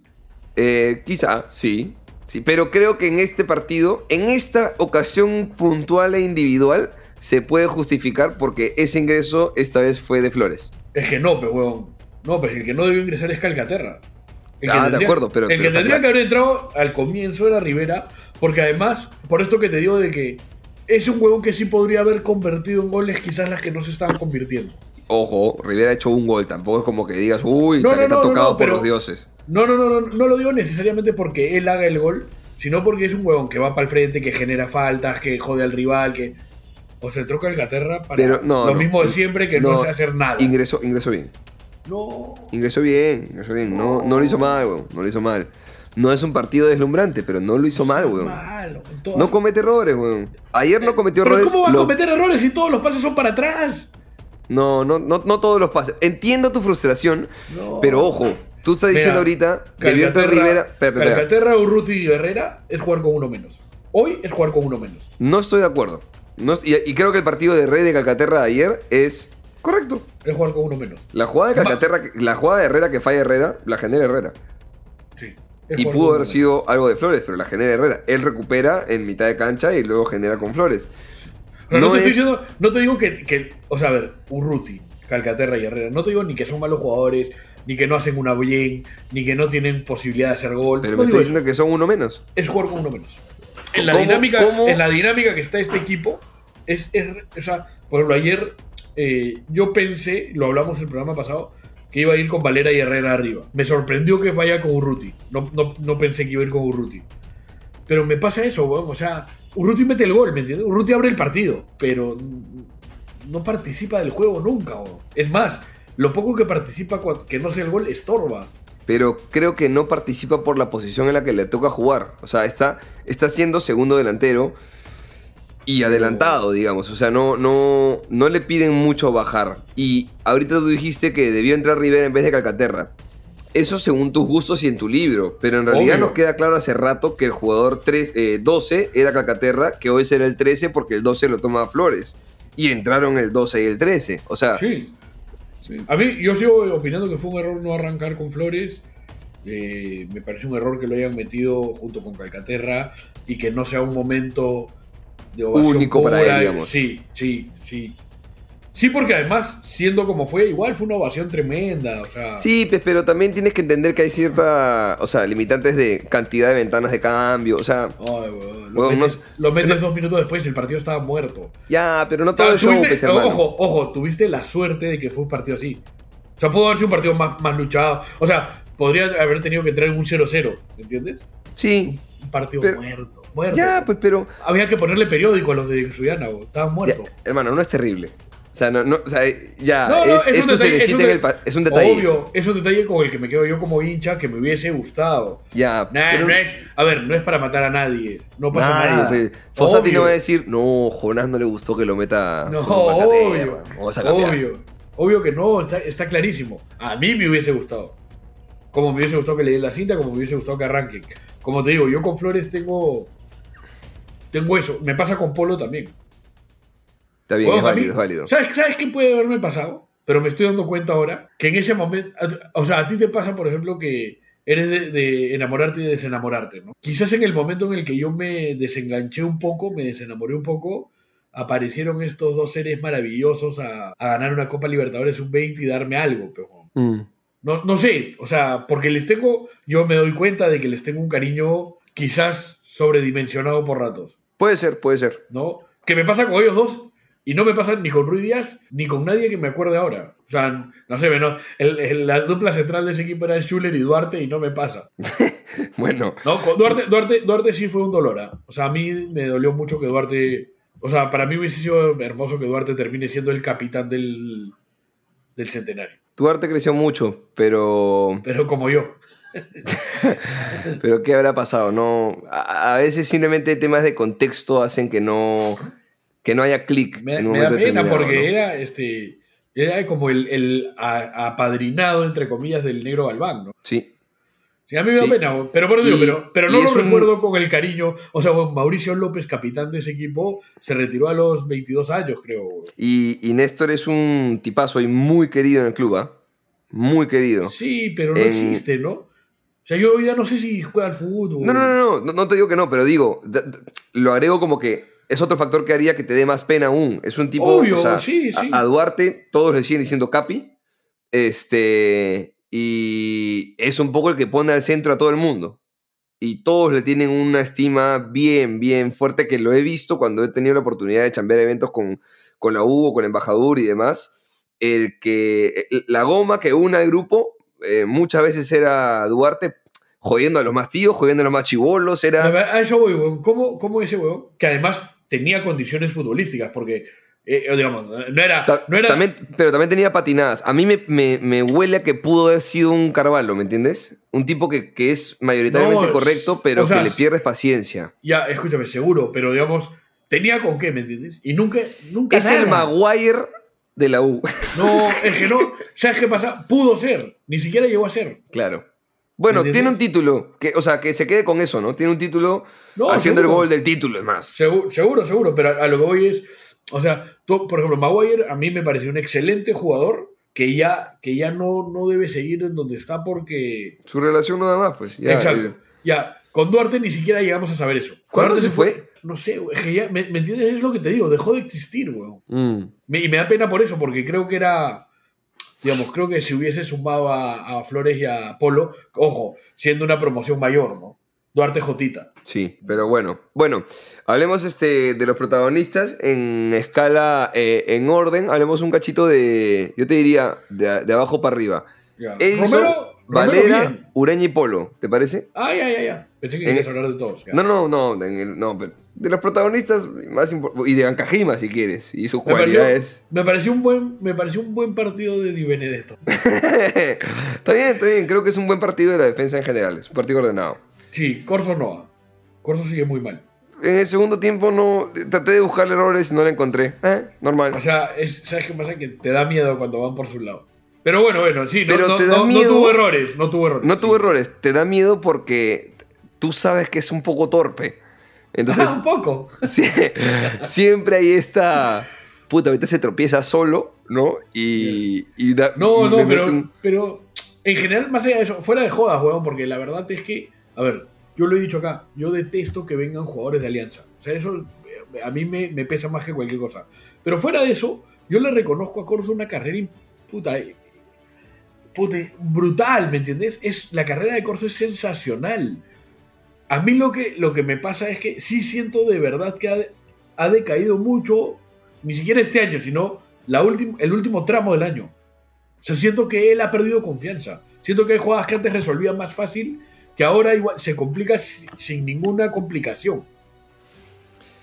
Eh, quizá, sí. Sí, pero creo que en este partido, en esta ocasión puntual e individual, se puede justificar porque ese ingreso esta vez fue de Flores. Es que no, pues, weón. No, pues el que no debió ingresar es Calcaterra. El que Ah, de acuerdo, pero- El pero que tendría claro. que haber entrado al comienzo era Rivera, porque además, por esto que te digo de que es un huevón que sí podría haber convertido en goles quizás las que no se estaban convirtiendo. Ojo, Rivera ha hecho un gol, tampoco es como que digas, uy, No, está no, está no, tocado por los dioses. No, no, no, no, no lo digo necesariamente porque él haga el gol, sino porque es un huevón que va para el frente, que genera faltas, que jode al rival, que... O se troca el Caterra para Pero no, lo mismo de siempre, que no, sé hacer nada. Ingresó, ingresó bien. No. Ingresó bien, ingresó bien. No, no lo hizo mal, weón. No lo hizo mal. No es un partido deslumbrante, pero no lo hizo mal, weón. Malo, en todas- No comete errores, weón. Ayer no cometió Pero errores. ¿cómo va a lo- cometer errores si todos los pases son para atrás? No, no, no, no todos los pases. Entiendo tu frustración, No. pero ojo, tú estás diciendo Mira, ahorita que entrar Rivera. Calcaterra, Urruti y Herrera es jugar con uno menos. Hoy es jugar con uno menos. No estoy de acuerdo. No- y, y creo que el partido de Rey de Calcaterra de ayer es correcto. Es jugar con uno menos. La jugada de Calcaterra, la jugada de Herrera que falla Herrera, la genera Herrera. Sí. Y pudo haber sido algo de Flores, pero la genera Herrera. Él recupera en mitad de cancha y luego genera con Flores. Pero no, no te estoy es- diciendo, no te digo que, que- O sea, a ver, Urruti, Calcaterra y Herrera. No te digo ni que son malos jugadores, ni que no hacen una bien, ni que no tienen posibilidad de hacer gol. Pero No me digo está eso. diciendo que son uno menos. es jugar con uno menos. En la, ¿Cómo- dinámica, cómo? en la dinámica que está este equipo, es, es- o sea, por ejemplo, ayer eh, yo pensé, lo hablamos el programa pasado, que iba a ir con Valera y Herrera arriba. Me sorprendió que falla con Urruti. No, no, no pensé que iba a ir con Urruti. Pero me pasa eso, weón. O sea, Urruti mete el gol, ¿me entiendes? Urruti abre el partido, pero no participa del juego nunca, weón. Es más, lo poco que participa que no sea el gol estorba. Pero creo que no participa por la posición en la que le toca jugar. O sea, está, está siendo segundo delantero y adelantado, digamos. O sea, no, no, no le piden mucho bajar. Y ahorita tú dijiste que debió entrar Rivera en vez de Calcaterra. Eso según tus gustos y en tu libro. Pero en realidad Obvio. nos queda claro hace rato que el jugador tres- eh, 12 era Calcaterra, que hoy será el 13 porque el 12 lo toma Flores. Y entraron el 12 y el 13. O sea, Sí. sí. A mí, yo sigo opinando que fue un error no arrancar con Flores. Eh, me parece un error que lo hayan metido junto con Calcaterra y que no sea un momento de Único para él, digamos. Sí, sí, sí. Sí, porque además, siendo como fue, igual fue una ovación tremenda. O sea, Sí, pues, pero también tienes que entender que hay cierta, o sea, limitantes de cantidad de ventanas de cambio, o sea, Ay, weón, lo metes, no- lo metes dos minutos después y el partido estaba muerto. ya, pero no todo Ah, el show, tuviste- pues, ojo, ojo, tuviste la suerte de que fue un partido así. O sea, pudo haber sido un partido más, más luchado. O sea, podría haber tenido que entrar en un 0-0, ¿entiendes? Sí, Un partido Pero- muerto, muerto. ya, pues, pero, Había que ponerle periódico a los de Suyana, estaban ya, muertos. hermano, no es terrible. O sea, no, no, o sea, ya, No, no, es, es un detalle, es un de- el es un detalle. Obvio, es un detalle con el que me quedo yo como hincha que me hubiese gustado. Ya, Nah, pero no es, a ver, no es para matar a nadie. No pasa nadie, nada. pues, Fossati no va a decir, no, Jonás no le gustó que lo meta. No, obvio. Vamos a cambiar. Obvio. Obvio que no, está, está clarísimo. A mí me hubiese gustado. Como me hubiese gustado que le den la cinta, como me hubiese gustado que arranquen. Como te digo, yo con Flores tengo. Tengo eso. Me pasa con Polo también. Está bien, Bueno, es mí- válido, es válido. ¿Sabes, ¿Sabes qué puede haberme pasado? Pero me estoy dando cuenta ahora que en ese momento. O sea, a ti te pasa, por ejemplo, que eres de, de enamorarte y de desenamorarte, ¿no? Quizás en el momento en el que yo me desenganché un poco, me desenamoré un poco, aparecieron estos dos seres maravillosos a, a ganar una Copa Libertadores Sub-20 y darme algo, pero. Mm. No, no sé, o sea, porque les tengo. Yo me doy cuenta de que les tengo un cariño quizás sobredimensionado por ratos. Puede ser, puede ser. ¿no? Que me pasa con ellos dos y no me pasa ni con Ruiz Díaz ni con nadie que me acuerde ahora. O sea, no sé, no, el- el- la dupla central de ese equipo era Schuller y Duarte y no me pasa. Bueno, No, con Duarte, Duarte, Duarte sí fue un dolor. ¿ah? O sea, a mí me dolió mucho que Duarte... O sea, para mí hubiese sido hermoso que Duarte termine siendo el capitán del, del centenario. Duarte creció mucho, pero. Pero como yo. Pero ¿qué habrá pasado? No, a, a veces simplemente temas de contexto hacen que no, que no haya clic Me, en un me da pena porque ¿no? era este... Era como el, apadrinado, entre comillas, del negro Galván, ¿no? Sí. Sí, a mí me da Sí. pena, pero, pero, Y- pero, no lo un- recuerdo con el cariño. O sea, bueno, Mauricio López, capitán de ese equipo, se retiró a los 22 años, creo. Y, y Néstor es un tipazo y muy querido en el club, ¿ah? Muy querido. Sí, pero no En- existe, ¿no? Sea, yo ya no sé si juega al fútbol. No, no, no, no, te digo que no, pero digo, lo agrego como que es otro factor que haría que te dé más pena aún. Es un tipo, Obvio, sí, sí. A, Duarte todos le siguen diciendo Capi, este, y es un poco el que pone al centro a todo el mundo. Y todos le tienen una estima bien, bien fuerte que lo he visto cuando he tenido la oportunidad de chambear eventos con, con la Hugo, con Embajador y demás. El que, la goma que une al grupo eh, muchas veces era Duarte jodiendo a los más tíos, jodiendo a los más chivolos, era... A eso voy, weón. ¿Cómo, ¿Cómo ese weón? Que además tenía condiciones futbolísticas, porque, eh, digamos, no era. Ta- no era también, pero también tenía patinadas. A mí me, me, me huele a que pudo haber sido un Carvalho, ¿me entiendes? Un tipo que, que es mayoritariamente No, correcto, pero o sea, que le pierdes paciencia. Ya, escúchame, seguro, pero digamos, tenía con qué, ¿me entiendes? Y nunca. nunca Es el nada. Maguire de la U. No, es que no. ¿Sabes qué pasa? Pudo ser, ni siquiera llegó a ser. claro. Bueno, ¿Me tiene un título, que, o sea, que se quede con eso, ¿no? Tiene un título No, haciendo el gol del título, es más. Seguro, seguro, seguro, pero a, a lo que voy es. O sea, tú, por ejemplo, Maguire a mí me pareció un excelente jugador que ya, que ya no, no debe seguir en donde está porque. Su relación no da más, pues. Ya, Exacto. Ya, con Duarte ni siquiera llegamos a saber eso. ¿Cuándo Duarte se fue? No sé, güey, es que ya, ¿me, me entiendes? Es lo que te digo, dejó de existir, weón. Mm. Me- y me da pena por eso, porque creo que era. Digamos, creo que si hubiese sumado a, a Flores y a Polo, ojo, siendo una promoción mayor, ¿no? Duarte Jotita. Sí, pero bueno. Bueno, hablemos este, de los protagonistas en escala, eh, en orden. Hablemos un cachito de, yo te diría, de, de abajo para arriba. Edison, Romero Valera. Ureña y Polo, ¿te parece? Ah, ya, ya, ya. Pensé que a hablar de todos. ya. No, no, no, en el- no, pero de los protagonistas más impor- y de Ancajima si quieres, y sus Me pareció, cualidades. me pareció un buen, me pareció un buen partido de Di Benedetto. está bien, está bien, creo que es un buen partido de la defensa en general, es un partido ordenado. Sí, Corso no. Corso sigue muy mal. En el segundo tiempo no, traté de buscar errores y no la encontré. Eh, normal. O sea, es- ¿sabes qué pasa? Que te da miedo cuando van por su lado. Pero bueno, bueno, sí, no, Pero no, no- no tuvo errores, no tuvo errores. No sí. tuvo errores, te da miedo porque tú sabes que es un poco torpe. Entonces, Ah, un poco. sí, siempre hay esta. Puta, ahorita se tropieza solo, ¿no? Y. y da- No, no, pero, un- pero en general, más allá de eso, fuera de jodas, weón, porque la verdad es que, a ver, yo lo he dicho acá, yo detesto que vengan jugadores de Alianza. O sea, eso eh, a mí me, me pesa más que cualquier cosa. Pero fuera de eso, yo le reconozco a Corso una carrera puta, brutal, ¿me entiendes? Es, la carrera de Corso es sensacional. A mí lo que, lo que me pasa es que sí siento de verdad que ha, ha decaído mucho, ni siquiera este año, sino la última el último tramo del año. O sea, siento que él ha perdido confianza. Siento que hay jugadas que antes resolvían más fácil, que ahora igual se complica si- sin ninguna complicación.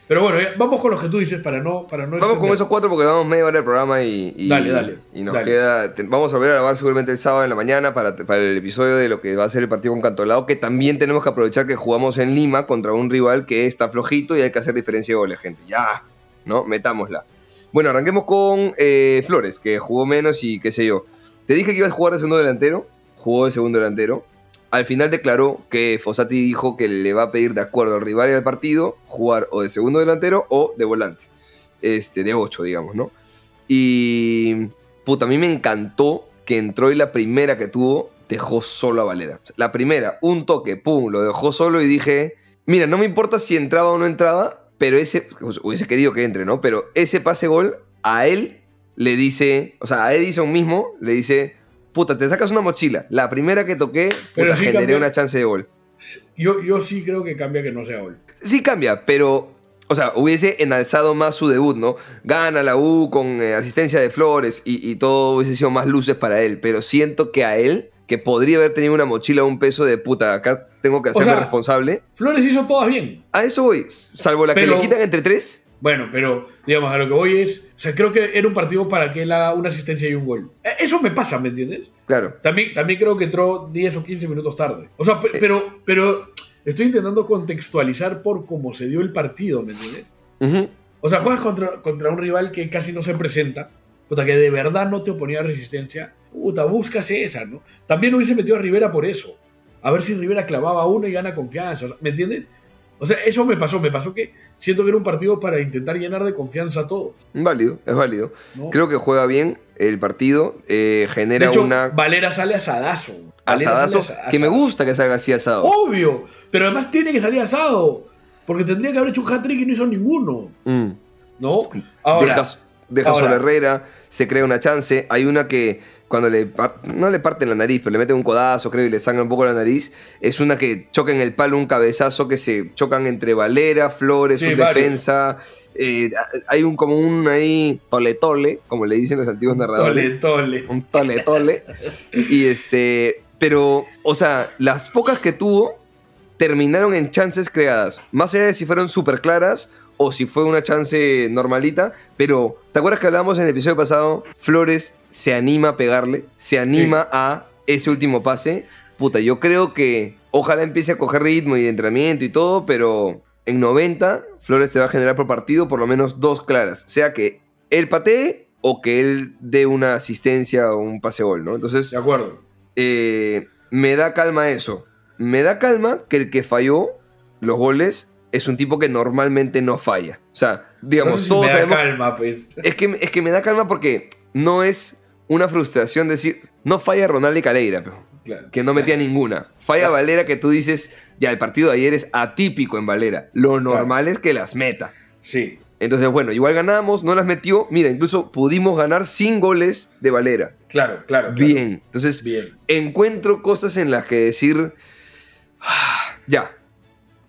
Pero bueno, ya, vamos con lo que tú dices para no... Para no Vamos con esos cuatro porque vamos media hora del programa y. y- Dale, dale, Y nos dale. queda. te- vamos a volver a grabar seguramente el sábado en la mañana para, para el episodio de lo que va a ser el partido con Cantolao. Que también tenemos que aprovechar que jugamos en Lima contra un rival que está flojito y hay que hacer diferencia de goles, gente. Ya, ¿no? Metámosla. Bueno, arranquemos con eh, Flores, que jugó menos y qué sé yo. Te dije que ibas a jugar de segundo delantero. Jugó de segundo delantero. Al final declaró que Fossati dijo que le va a pedir de acuerdo al rival y al partido jugar o de segundo delantero o de volante. Este, de 8, digamos, ¿no? Y puta, a mí me encantó que entró y la primera que tuvo dejó solo a Valera. La primera, un toque, pum, lo dejó solo y dije, mira, no me importa si entraba o no entraba, pero ese, hubiese querido que entre, ¿no? Pero ese pase gol a él le dice, o sea, a Edison mismo le dice, puta, te sacas una mochila. La primera que toqué, Pero puta, sí generé una chance de gol. Yo, yo sí creo que cambia que no sea gol. Sí cambia, pero, o sea, hubiese enalzado más su debut, ¿no? Gana la U con eh, asistencia de Flores y, y todo hubiese sido más luces para él, pero siento que a él, que podría haber tenido una mochila o un peso de puta, acá tengo que hacerme sea, responsable, Flores hizo todas bien. a eso voy, salvo la que le quitan entre tres. Bueno, pero digamos, a lo que voy es. O sea, creo que era un partido para que él haga una asistencia y un gol. Eh, Eso me pasa, ¿me entiendes? Claro, También, también creo que entró 10 o 15 minutos tarde. O sea, pe- pero, pero estoy intentando contextualizar por cómo se dio el partido, ¿me entiendes? O sea, juegas contra, contra un rival que casi no se presenta, puta, que de verdad no te oponía resistencia. Puta, buscas esa, ¿no? También hubiese metido a Rivera por eso. A ver si Rivera clavaba uno y gana confianza. ¿Me entiendes? O sea, eso me pasó, me pasó que siento que era un partido para intentar llenar de confianza a todos. Válido, es válido. ¿no? Creo que juega bien el partido, eh, genera de hecho, una Valera sale asadazo. Valera asadazo, sale que me gusta que salga así asado. Obvio, pero además tiene que salir asado. Porque tendría que haber hecho un hat-trick y no hizo ninguno. Mm. ¿No? Ahora, deja, deja ahora. solo a Herrera, se crea una chance. Hay una que cuando le no le parten la nariz, pero le meten un codazo, creo, y le sangra un poco la nariz. Es una que choca en el palo un cabezazo que se chocan entre Valera, Flores, Sí, un varios. defensa. Eh, hay un como un ahí tole tole, como le dicen los antiguos narradores. tole, tole. un tole tole. y este. Pero, o sea, las pocas que tuvo terminaron en chances creadas. Más allá de si fueron súper claras o si fue una chance normalita. Pero, ¿te acuerdas que hablábamos en el episodio pasado? Flores se anima a pegarle, se anima a ese último pase. Puta, yo creo que ojalá empiece a coger ritmo y de entrenamiento y todo, pero en 90 Flores te va a generar por partido por lo menos dos claras. Sea que él patee o que él dé una asistencia o un pase gol, ¿no? Entonces, De acuerdo. eh, me da calma eso. Me da calma que el que falló los goles es un tipo que normalmente no falla. O sea, digamos, no sé si todos me da sabemos. calma, pues. Es que, es que me da calma porque no es una frustración decir, no falla Ronaldo y Caleira, pero, Claro. que no metía ninguna. Falla Valera que tú dices, ya el partido de ayer es atípico en Valera. Lo normal es que las meta. Sí, Entonces, bueno, igual ganamos, no las metió. Mira, incluso pudimos ganar sin goles de Valera. claro, claro. claro. Bien. Entonces, Bien. encuentro cosas en las que decir, "Ah, ya,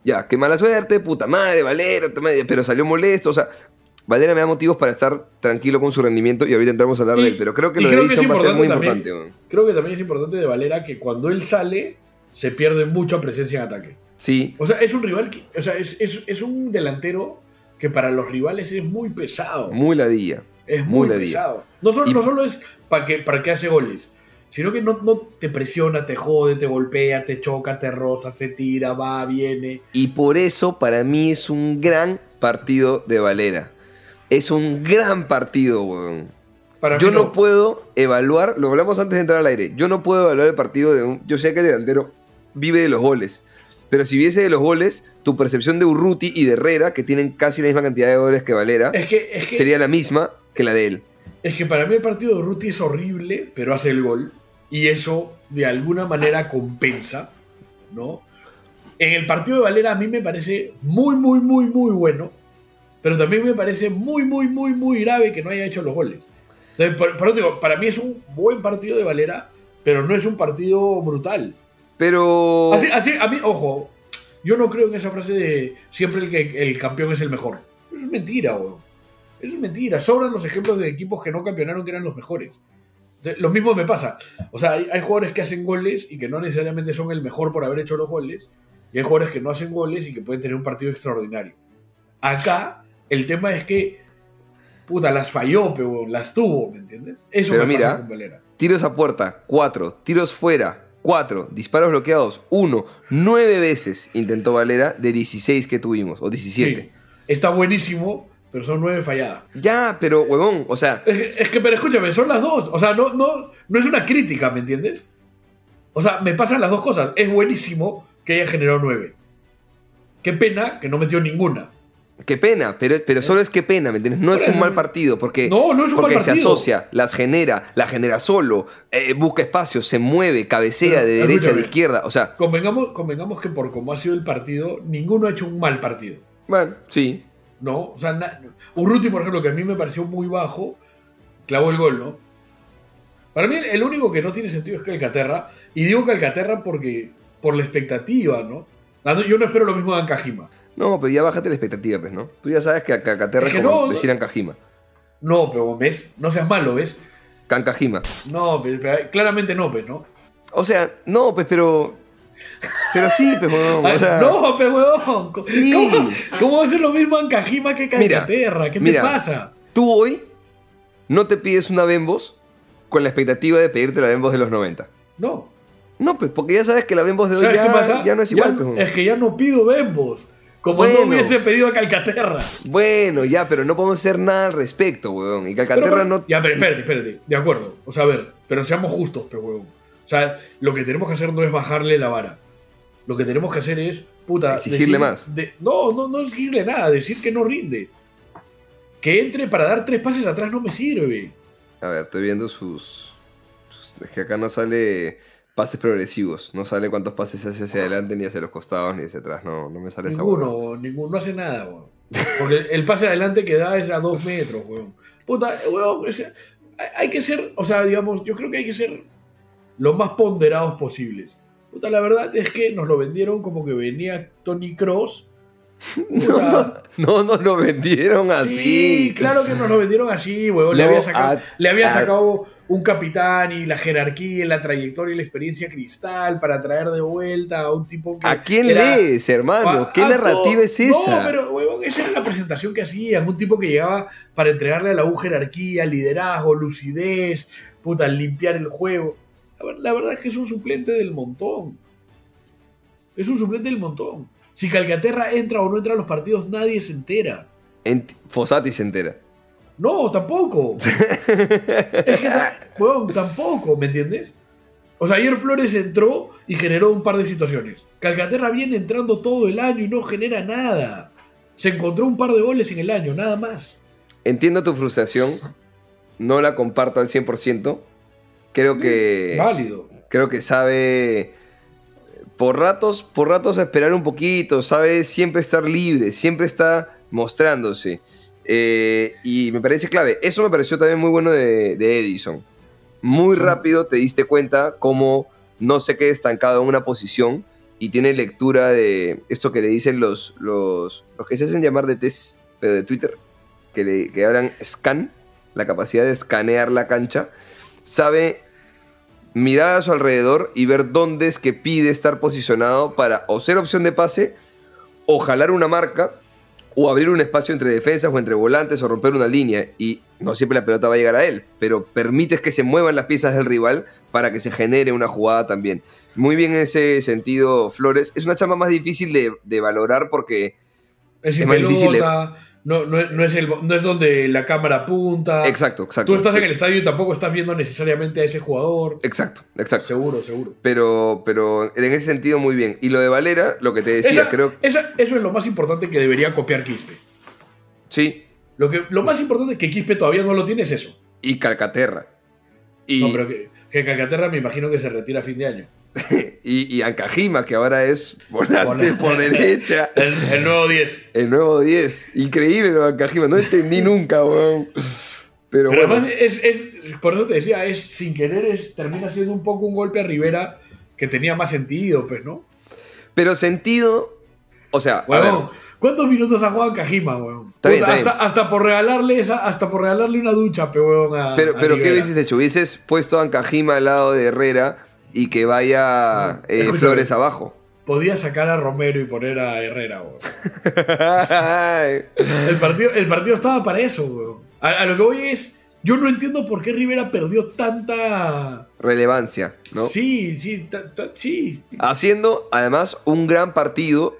ya, qué mala suerte, puta madre, Valera, puta madre", pero salió molesto, o sea, Valera me da motivos para estar tranquilo con su rendimiento y ahorita entramos a hablar Y- de él, pero creo que lo de creo Edison va a ser muy importante importante. weón. Creo que también es importante de Valera que cuando él sale, se pierde mucha presencia en ataque. Sí, O sea, es un rival, que, o sea, es, es- es un delantero que para los rivales es muy pesado. muy ladilla. es muy muy, ladilla. pesado. No solo, Y- no solo es para que, para que hace goles, sino que no, no te presiona, te jode, te golpea, te choca, te roza, se tira, va, viene. Y por eso para mí es un gran partido de Valera. Es un gran partido, weón. Para Yo no puedo evaluar, lo hablamos antes de entrar al aire, yo no puedo evaluar el partido de un... Yo sé que el delantero vive de los goles, pero si viese de los goles, tu percepción de Urruti y de Herrera, que tienen casi la misma cantidad de goles que Valera, Es que, es que, sería la misma que la de él. es que para mí el partido de Ruti es horrible, pero hace el gol. Y eso de alguna manera compensa, ¿no? En el partido de Valera a mí me parece muy, muy, muy, muy bueno. Pero también me parece muy, muy, muy, muy grave que no haya hecho los goles. Entonces, por, por eso digo, para mí es un buen partido de Valera, pero no es un partido brutal. Pero... Así, así, a mí, ojo, yo no creo en esa frase de siempre el, que, el campeón es el mejor. Eso es mentira, weón. Eso es mentira. Sobran los ejemplos de equipos que no campeonaron que eran los mejores. Lo mismo me pasa. O sea, hay, hay jugadores que hacen goles y que no necesariamente son el mejor por haber hecho los goles. Y hay jugadores que no hacen goles y que pueden tener un partido extraordinario. Acá, el tema es que, puta, las falló, pero las tuvo, ¿me entiendes? Eso Pero me mira, pasa con Valera. Tiros a puerta, 4. Tiros fuera, 4. Disparos bloqueados, 1. 9 veces intentó Valera de 16 que tuvimos, o 17. Sí, está buenísimo, pero son nueve falladas. Ya, pero huevón, o sea, Es que, es que, pero escúchame, son las dos. O sea, no, no, no es una crítica, ¿me entiendes? O sea, me pasan las dos cosas. Es buenísimo que haya generado nueve. Qué pena que no metió ninguna. qué pena, pero, pero solo es qué pena, ¿me entiendes? No es un mal partido, porque, No, no es un porque mal se partido. asocia, las genera, la genera solo, eh, busca espacio, se mueve, cabecea Pero, de derecha, de escúchame. izquierda, o sea, Convengamos, convengamos que por cómo ha sido el partido, ninguno ha hecho un mal partido. bueno, sí. ¿No? O sea, na- Urruti, por ejemplo, que a mí me pareció muy bajo, clavó el gol, ¿no? Para mí, el único que no tiene sentido es Calcaterra. Y digo Calcaterra porque. por la expectativa, ¿no? Ah, Yo no espero lo mismo de Ancajima. No, pero ya bájate la expectativa, pues, ¿no? Tú ya sabes que a Cacaterra Es que como no, decir Ancajima. No, pero ¿ves? No seas malo, ¿ves? Cancajima. No, pero, pero claramente no, pues, ¿no? O sea, no, pues, pero. Pero sí, pues, huevón, Ay, o sea, no, pero huevón. ¿Cómo, Sí. ¿cómo, cómo va a ser lo mismo Ancajima que Mira, Calcaterra? ¿Qué mira. te pasa? tú hoy no te pides una Bembos con la expectativa de pedirte la Bembos de los 90. No. No, pues, porque ya sabes que la Bembos de hoy ¿Sabes ya, ya no es igual, pues, huevón. es que ya no pido Bembos. Como Bueno. no hubiese pedido a Calcaterra. Bueno, ya, pero no podemos hacer nada al respecto, huevón. Y Calcaterra Pero, no. Ya, pero espérate, espérate. De acuerdo. O sea, a ver, pero seamos justos, pero huevón. O sea, lo que tenemos que hacer no es bajarle la vara. lo que tenemos que hacer es, puta, Exigirle decir- más. de- no, no, no exigirle nada, decir que no rinde. Que entre para dar tres pases atrás no me sirve. A ver, estoy viendo sus, sus- Es que acá no sale pases progresivos. No sale cuántos pases hace hacia adelante, ni hacia los costados, ni hacia atrás. No, no me sale esa huevada. Ninguno, ninguno, no hace nada, weón. Porque el pase adelante que da es a dos metros, weón. Puta, weón, hay- hay que ser, o sea, digamos, yo creo que hay que ser lo más ponderados posibles. Puta, la verdad es que nos lo vendieron como que venía Tony Cross. No, no nos lo vendieron así. Sí, claro que nos lo vendieron así, weón. Le No, había sacado, a- le había a- sacado un capitán y la jerarquía, la trayectoria y la experiencia cristal para traer de vuelta a un tipo que. ¿A quién era- lees, hermano? a- ¿Qué narrativa es esa? No, pero, huevón, esa era la presentación que hacían. Un tipo que llegaba para entregarle a la U jerarquía, liderazgo, lucidez, puta, limpiar el juego. La, ver- la verdad es que es un suplente del montón. Es un suplente del montón. Si Calcaterra entra o no entra a los partidos, nadie se entera. Ent- Fossati se entera. No, tampoco. es que, tampoco, ¿me entiendes? O sea, ayer Flores entró y generó un par de situaciones. Calcaterra viene entrando todo el año y no genera nada. Se encontró un par de goles en el año, nada más. Entiendo tu frustración. No la comparto al 100%. Creo que. Válido. creo que sabe por ratos, por ratos esperar un poquito, sabe siempre estar libre, siempre está mostrándose. Eh, y me parece clave. Eso me pareció también muy bueno de, de Edison. Muy Sí. rápido te diste cuenta cómo no se queda estancado en una posición y tiene lectura de esto que le dicen los, los, los que se hacen llamar de test, pero de Twitter, que, le, que hablan scan, la capacidad de escanear la cancha. Sabe mirar a su alrededor y ver dónde es que pide estar posicionado para o ser opción de pase, o jalar una marca, o abrir un espacio entre defensas o entre volantes, o romper una línea. Y no siempre la pelota va a llegar a él, pero permites que se muevan las piezas del rival para que se genere una jugada también. Muy bien en ese sentido, Flores. Es una chamba más difícil de, de valorar porque... Es, Es más difícil, no, no, es- no es el, no es donde la cámara apunta. Exacto, exacto. Tú estás en el estadio y tampoco estás viendo necesariamente a ese jugador. Exacto, exacto. Seguro, seguro. Pero, pero en ese sentido muy bien. Y lo de Valera, lo que te decía, Esa- creo... esa- eso es lo más importante que debería copiar Quispe. Sí, Lo, que, lo más importante que Quispe todavía no lo tiene es eso. y Calcaterra. Y, No, pero que, que Calcaterra me imagino que se retira a fin de año. y, y Ancajima, que ahora es volante por derecha. El, el nuevo 10. El nuevo 10. Increíble lo de Ancajima. No entendí nunca, weón. Pero, Pero bueno. además, es, es, por eso te decía, es sin querer, es, termina siendo un poco un golpe a Rivera que tenía más sentido, pues, ¿no? Pero sentido. O sea, a ver, ¿cuántos minutos ha jugado Cajima, weón? Está bien, está hasta, hasta por regalarle esa, hasta por regalarle una ducha, pe, huevón, a, pero, a pero ¿qué hubieses hecho? Hubieses puesto a Ancajima al lado de Herrera y que vaya eh. Flores abajo. Podía sacar a Romero y poner a Herrera, weón. El partido, el partido estaba para eso, weón. A, a lo que voy es, yo no entiendo por qué Rivera perdió tanta... Relevancia, ¿no? Sí, sí, sí. Haciendo además un gran partido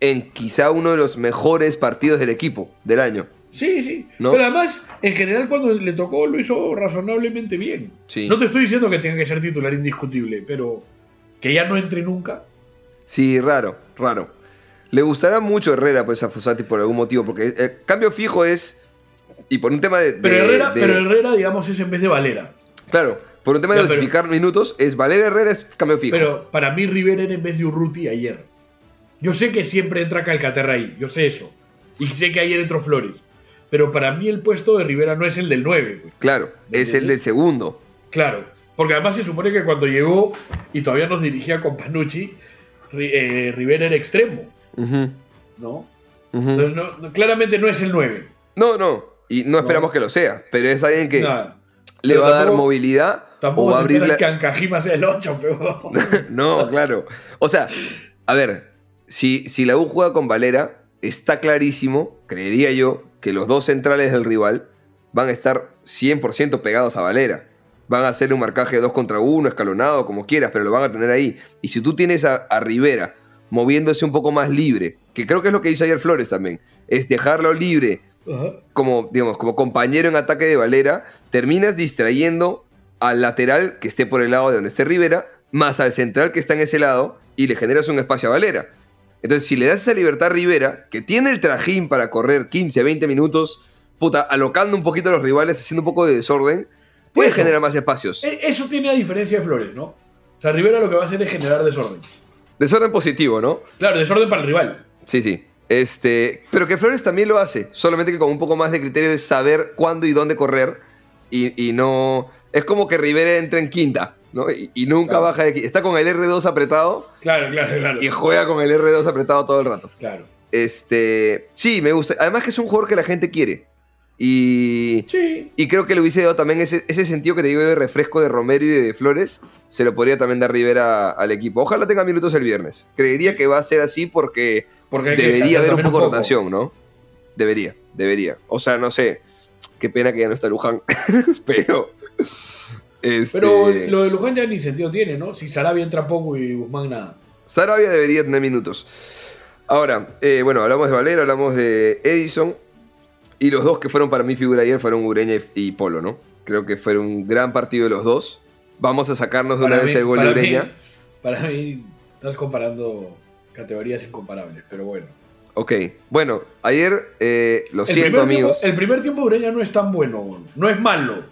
en quizá uno de los mejores partidos del equipo del año. Sí, sí. ¿No? Pero además, en general, cuando le tocó, lo hizo razonablemente bien. Sí. No te estoy diciendo que tenga que ser titular indiscutible, pero que ya no entre nunca. Sí, raro, raro. Le gustará mucho Herrera pues, a Fossati por algún motivo, porque el cambio fijo es. Y por un tema de. Pero, Herrera, de- pero Herrera, digamos, es en vez de Valera. Claro, por un tema de dosificar minutos, es Valera Herrera es cambio fijo. Pero para mí Rivera era en vez de Urruti ayer. Yo sé que siempre entra Calcaterra ahí, yo sé eso. Y sé que ayer entró Flores. Pero para mí el puesto de Rivera no es el del 9. pues. claro, ¿Me es el del segundo. Claro. Porque además se supone que cuando llegó y todavía nos dirigía con Panucci, eh, Rivera era extremo, ¿no? ujú. Entonces, no- no- claramente no es el 9. No, no. Y no esperamos que lo sea, pero es alguien que Nada. le Pero va a dar tampoco- movilidad o Tampoco va a abrir la- que Ancajima sea el 8, pero... No, claro. O sea, a ver, si, si la U juega con Valera, está clarísimo, creería yo, que los dos centrales del rival van a estar 100% pegados a Valera. Van a hacer un marcaje de dos contra uno, escalonado, como quieras, pero lo van a tener ahí. Y si tú tienes a, a Rivera moviéndose un poco más libre, que creo que es lo que hizo ayer Flores también, es dejarlo libre Ajá. como, digamos, como compañero en ataque de Valera, terminas distrayendo al lateral que esté por el lado de donde esté Rivera, más al central que está en ese lado, y le generas un espacio a Valera. Entonces, si le das esa libertad a Rivera, que tiene el trajín para correr 15, 20 minutos, puta, alocando un poquito a los rivales, haciendo un poco de desorden, puede Eso. generar más espacios. E- Eso tiene a diferencia de Flores, ¿no? O sea, Rivera lo que va a hacer es generar desorden. Desorden positivo, ¿no? Claro, desorden para el rival. Sí, sí. Este, pero que Flores también lo hace, solamente que con un poco más de criterio de saber cuándo y dónde correr y, y no... Es como que Rivera entra en quinta, ¿no? Y, y nunca Claro. baja de aquí. Está con el R2 apretado Claro, claro, claro. y juega con el R2 apretado todo el rato. Claro. Este, sí, me gusta. Además que es un jugador que la gente quiere. Y, Sí. y creo que le hubiese dado también ese, ese sentido que te digo de refresco de Romero y de Flores. Se lo podría también dar Rivera al equipo. Ojalá tenga minutos el viernes. Creería que va a ser así porque Porque debería haber un poco de rotación, ¿no? Debería, debería. O sea, no sé. Qué pena que ya no está Luján. Pero. Este, Pero lo de Luján ya ni sentido tiene, ¿no? Si Sarabia entra poco y Guzmán nada. Sarabia debería tener minutos. Ahora, eh, bueno, hablamos de Valera, hablamos de Edison. Y los dos que fueron para mi figura ayer fueron Ureña y, Polo, ¿no? Creo que fue un gran partido de los dos. Vamos a sacarnos de una vez mí- el gol de mí- Ureña. para mí, estás comparando categorías incomparables, pero bueno. Ok, bueno, ayer, eh, lo El siento amigos. Tiempo, el primer tiempo de Ureña no es tan bueno. No es malo.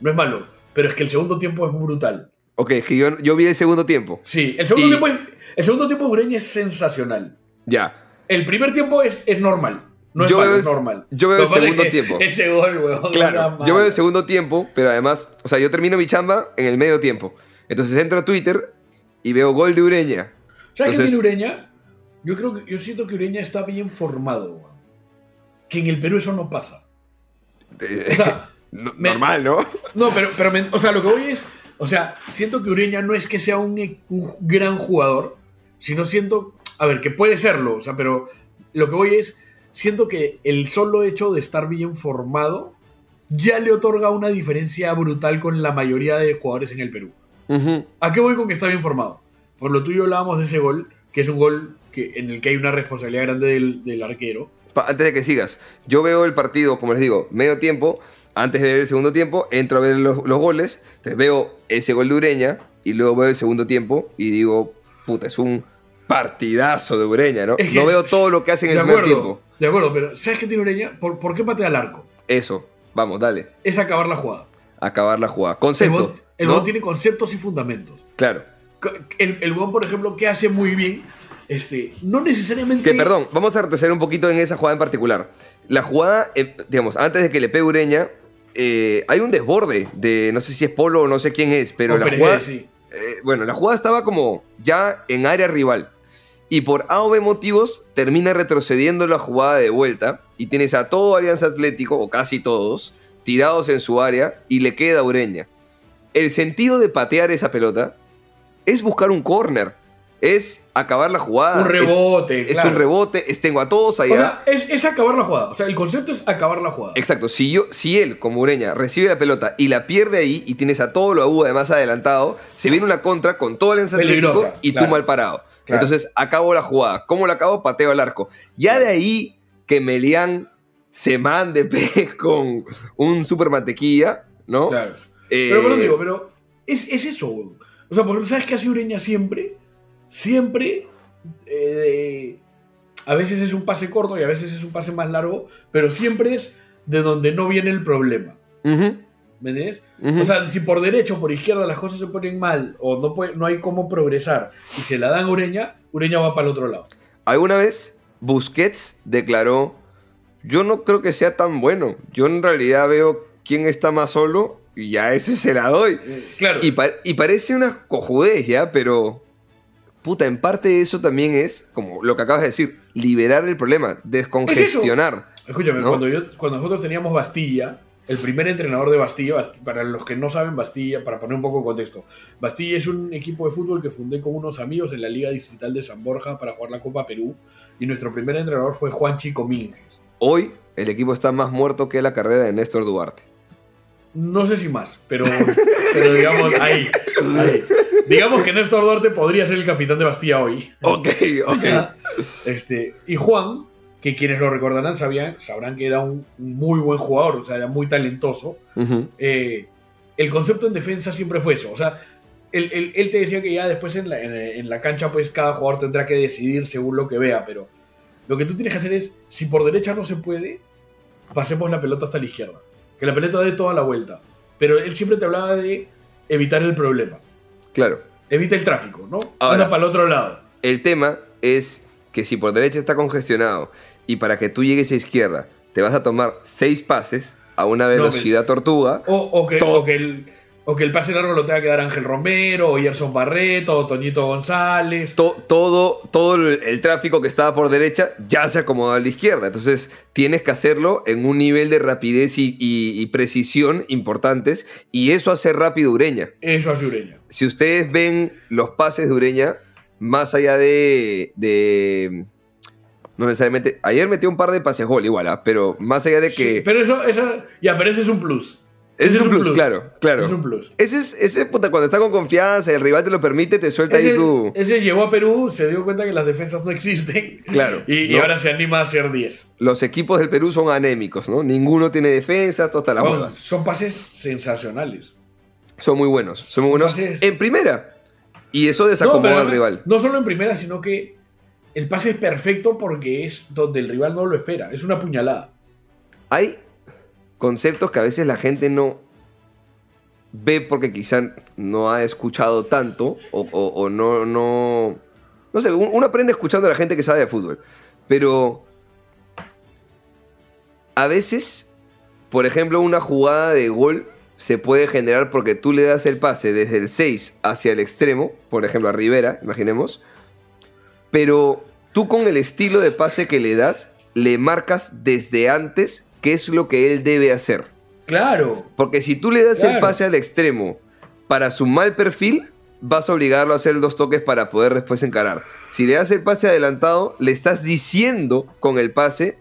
No es malo. Pero es que el segundo tiempo es brutal. Ok, es que yo, yo vi el segundo tiempo. Sí, el segundo, Y- tiempo, es- el segundo tiempo de Ureña es sensacional. Ya. El primer tiempo es, es normal. No es Yo malo, es el- normal. yo veo el es segundo tiempo. Ese gol, weón. Claro, yo veo el segundo tiempo, pero además, o sea, yo termino mi chamba en el medio tiempo. Entonces entro a Twitter y veo gol de Ureña. ¿Sabes qué Entonces- tiene Ureña? Yo creo que yo siento que Ureña está bien formado, weón. Que en el Perú eso no pasa. Eh, O sea, no- me- normal, ¿no? no, pero, pero me- o sea, lo que voy es, o sea, siento que Ureña no es que sea un, e- un gran jugador, sino siento, a ver, que puede serlo, o sea, pero lo que voy es, siento que el solo hecho de estar bien formado ya le otorga una diferencia brutal con la mayoría de jugadores en el Perú. ¿A qué voy con que está bien formado? Por lo tuyo hablábamos de ese gol, que es un gol que, en el que hay una responsabilidad grande del, del arquero. Pa- Antes de que sigas, yo veo el partido, como les digo, medio tiempo. Antes de ver el segundo tiempo, entro a ver los, los goles. Entonces veo ese gol de Ureña y luego veo el segundo tiempo y digo, puta, es un partidazo de Ureña, ¿no? Es que- no veo todo lo que hace en el primer acuerdo, tiempo. de acuerdo, pero ¿sabes qué tiene Ureña? ¿Por, por qué patea al arco? Eso, vamos, dale. Es acabar la jugada. Acabar la jugada. El Concepto. el ¿no? huevón tiene conceptos y fundamentos. Claro. El, el huevón, por ejemplo, que hace muy bien, este, no necesariamente... Que perdón, vamos a retroceder un poquito en esa jugada en particular. La jugada, eh, digamos, antes de que le pegue Ureña, eh, hay un desborde de, no sé si es Polo o no sé quién es, pero o la Pérez, jugada, sí. eh, bueno, la jugada estaba como ya en área rival. Y por A o B motivos termina retrocediendo la jugada de vuelta y tienes a todo Alianza Atlético, o casi todos, tirados en su área y le queda Ureña. El sentido de patear esa pelota es buscar un corner, es acabar la jugada. un rebote, es claro. un rebote, es tengo a todos O allá. sea, es, es acabar la jugada. O sea, el concepto es acabar la jugada. Exacto, si, yo, si él, como Ureña, recibe la pelota y la pierde ahí y tienes a todo lo agudo además adelantado, se viene una contra con todo el Peligrosa, y claro. tú mal parado. Claro. Entonces acabo la jugada. ¿Cómo la acabo? Pateo al arco. Ya de ahí que Melián se mande pe, con un super mantequilla, ¿no? Claro. Eh, Pero, pero digo, pero es, es eso. O sea, porque ¿sabes qué hace Ureña siempre? Siempre. eh, a veces es un pase corto y a veces es un pase más largo, pero siempre es de donde no viene el problema. ujú, ¿Me entiendes? O sea, si por derecho o por izquierda las cosas se ponen mal o no, puede, no hay cómo progresar y se la dan a Ureña, Ureña va para el otro lado. Alguna vez Busquets declaró, yo no creo que sea tan bueno. Yo en realidad veo quién está más solo y ya ese se la doy. Eh, claro. Y, pa- y parece una cojudez ya, pero... Puta, en parte eso también es, como lo que acabas de decir, liberar el problema, descongestionar. Escúchame, ¿no? cuando, yo, cuando nosotros teníamos Bastilla, el primer entrenador de Bastilla, Bast- para los que no saben Bastilla, para poner un poco de contexto, Bastilla es un equipo de fútbol que fundé con unos amigos en la Liga Distrital de San Borja para jugar la Copa Perú, y nuestro primer entrenador fue Juan Chico Minges. Hoy el equipo está más muerto que la carrera de Néstor Duarte. No sé si más, pero, pero digamos ahí, ahí. Digamos que Néstor Duarte podría ser el capitán de Bastilla hoy. Ok, ok. Este, y Juan, que quienes lo recordarán sabían, sabrán que era un muy buen jugador, o sea, era muy talentoso. Ujú. eh, el concepto en defensa siempre fue eso. O sea, él, él- él te decía que ya después en la, en, en la cancha, pues cada jugador tendrá que decidir según lo que vea, pero lo que tú tienes que hacer es, si por derecha no se puede, pasemos la pelota hasta la izquierda. Que la pelota dé toda la vuelta. Pero él siempre te hablaba de evitar el problema. Claro. Evita el tráfico, ¿no? Ahora- Anda para el otro lado. El tema es que si por derecha está congestionado y para que tú llegues a izquierda te vas a tomar seis pases a una velocidad tortuga, O, o que, Todo. o, que el, o que el pase largo lo tenga que dar Ángel Romero, o Gerson Barreto, o Toñito González. to- todo, todo el, el tráfico que estaba por derecha ya se acomoda a la izquierda. Entonces tienes que hacerlo en un nivel de rapidez y, y- y precisión importantes y eso hace rápido Ureña. Eso hace Ureña. Si ustedes ven los pases de Ureña, más allá de... de- no necesariamente... Ayer metió un par de pases gol igual, ¿ah? pero más allá de que... Sí, pero eso, eso, ya, pero ese es un plus. Ese es un plus, claro, claro. Es un plus. Ese es, ese puta, cuando está con confianza, el rival te lo permite, te suelta Ese, ahí tu... ese llegó a Perú, se dio cuenta que las defensas no existen. Claro, Y, ahora se anima a hacer 10. Los equipos del Perú son anémicos, ¿no? Ninguno tiene defensa, todas las huevas. son pases sensacionales. Son muy buenos, son muy buenos pases- en primera. Y eso desacomoda al rival. No solo en primera, sino que el pase es perfecto porque es donde el rival no lo espera. Es una puñalada. Hay conceptos que a veces la gente no ve porque quizá no ha escuchado tanto o, no, no... No sé, un- uno aprende escuchando a la gente que sabe de fútbol. Pero a veces, por ejemplo, una jugada de gol se puede generar porque tú le das el pase desde el 6 hacia el extremo, por ejemplo a Rivera, imaginemos, pero tú con el estilo de pase que le das, le marcas desde antes qué es lo que él debe hacer. Claro. Porque si tú le das el pase al extremo para su mal perfil, vas a obligarlo a hacer dos toques para poder después encarar. Si le das el pase adelantado, le estás diciendo con el pase,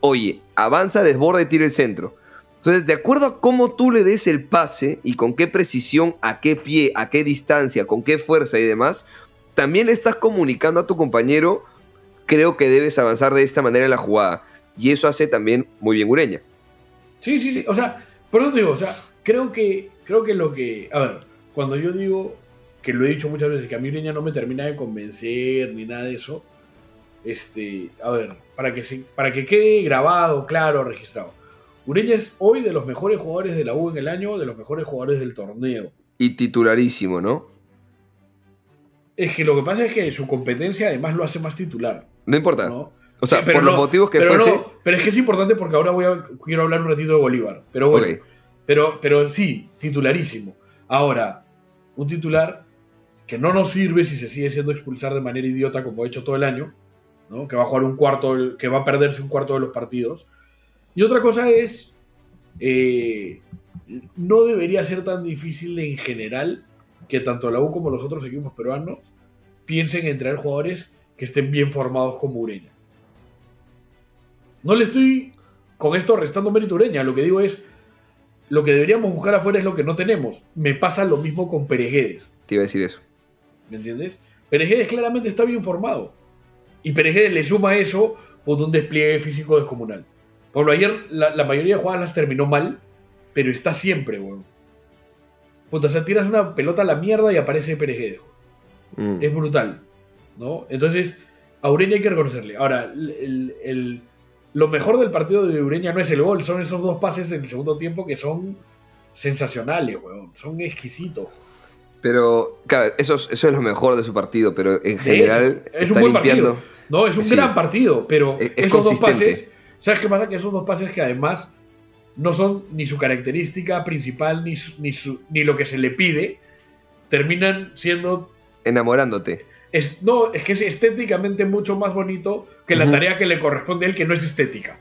oye, avanza, desborda y tira el centro. Entonces, de acuerdo a cómo tú le des el pase y con qué precisión, a qué pie, a qué distancia, con qué fuerza y demás, también le estás comunicando a tu compañero, creo que debes avanzar de esta manera en la jugada. Y eso hace también muy bien Ureña. Sí, sí, sí. O sea, por eso te digo, o sea, creo que, creo que lo que. A ver, cuando yo digo que lo he dicho muchas veces, que a mí Ureña no me termina de convencer ni nada de eso. Este, a ver, para que, se, para que quede grabado, claro, registrado. Ureña es hoy de los mejores jugadores de la U en el año, de los mejores jugadores del torneo. Y titularísimo, ¿no? Es que lo que pasa es que su competencia además lo hace más titular. No importa. ¿no? O sea, Sí, por los motivos que pero fuese. no, pero es que es importante porque ahora voy a, quiero hablar un ratito de Bolívar. Pero bueno, pero, pero sí, titularísimo. Ahora, un titular que no nos sirve si se sigue siendo expulsar de manera idiota como ha hecho todo el año, ¿no? que va a jugar un cuarto, que va a perderse un cuarto de los partidos. Y otra cosa es, eh, no debería ser tan difícil en general que tanto la U como los otros equipos peruanos piensen en traer jugadores que estén bien formados como Ureña. No le estoy con esto restando mérito a Ureña, lo que digo es, lo que deberíamos buscar afuera es lo que no tenemos. Me pasa lo mismo con Pereguedes, Te iba a decir eso. ¿me entiendes? Pereguedes claramente está bien formado. Y Pereguedes le suma eso por un despliegue físico descomunal. Por ejemplo, ayer la, la mayoría de jugadas las terminó mal, pero está siempre, weón. Puta, o sea, tiras una pelota a la mierda y aparece Pereguedes. Mm. Es brutal, ¿no? Entonces, a Ureña hay que reconocerle. Ahora, el- el- el- lo mejor del partido de Ureña no es el gol, son esos dos pases en el segundo tiempo que son sensacionales, weón. Son exquisitos. Pero, claro, eso, es- eso es lo mejor de su partido, pero en De general hecho, es está un buen limpiando. partido. No, es un Sí. gran partido, pero Es- es esos dos pases, ¿sabes qué pasa? Que esos dos pases que además no son ni su característica principal ni, su- ni, su- ni lo que se le pide, terminan siendo Enamorándote. Es, no, es que es estéticamente mucho más bonito que la tarea que le corresponde a él, que no es estética.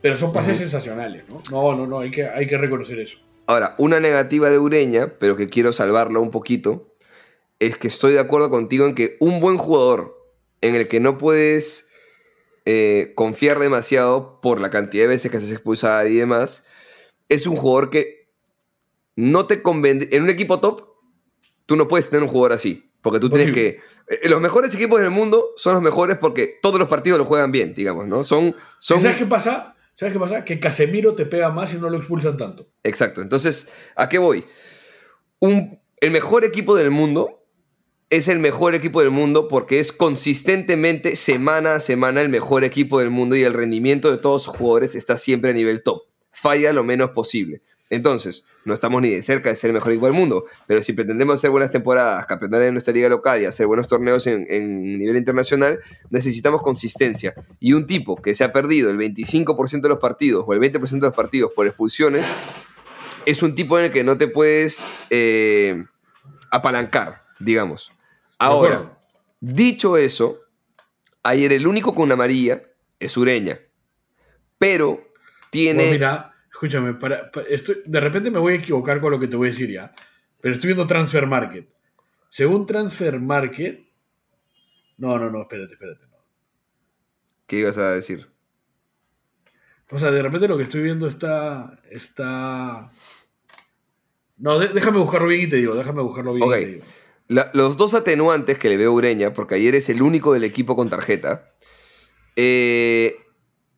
Pero son pases sensacionales, ¿no? No, no, no, hay que, hay que reconocer eso. Ahora, una negativa de Ureña, pero que quiero salvarla un poquito, es que estoy de acuerdo contigo en que un buen jugador en el que no puedes eh, confiar demasiado por la cantidad de veces que se expulsada y demás, es un jugador que no te convendría. En un equipo top, tú no puedes tener un jugador así. Porque tú tienes que. eh, Los mejores equipos del mundo son los mejores porque todos los partidos los juegan bien, digamos, ¿no? Son. son ¿Sabes qué pasa? ¿Sabes qué pasa? Que Casemiro te pega más y no lo expulsan tanto. Exacto. Entonces, ¿a qué voy? Un el mejor equipo del mundo es el mejor equipo del mundo porque es consistentemente, semana a semana, el mejor equipo del mundo y el rendimiento de todos sus jugadores está siempre a nivel top. Falla lo menos posible. Entonces, no estamos ni de cerca de ser el mejor equipo del mundo, pero si pretendemos hacer buenas temporadas, campeonar en nuestra liga local y hacer buenos torneos en, en nivel internacional, necesitamos consistencia. Y un tipo que se ha perdido el 25% de los partidos o el 20% de los partidos por expulsiones, es un tipo en el que no te puedes eh, apalancar, digamos. Ahora, dicho eso, ayer el único con una amarilla es Ureña, pero tiene... Pues mira, escúchame, para, pa- estoy, de repente me voy a equivocar con lo que te voy a decir ya. Pero estoy viendo Transfer Market. Según Transfer Market. No, no, no, espérate, espérate. no. ¿Qué ibas a decir? O sea, de repente lo que estoy viendo está. está. No, de- déjame buscarlo bien y te digo, déjame buscarlo bien y te digo. La- los dos atenuantes que le veo a Ureña, porque ayer es el único del equipo con tarjeta, eh,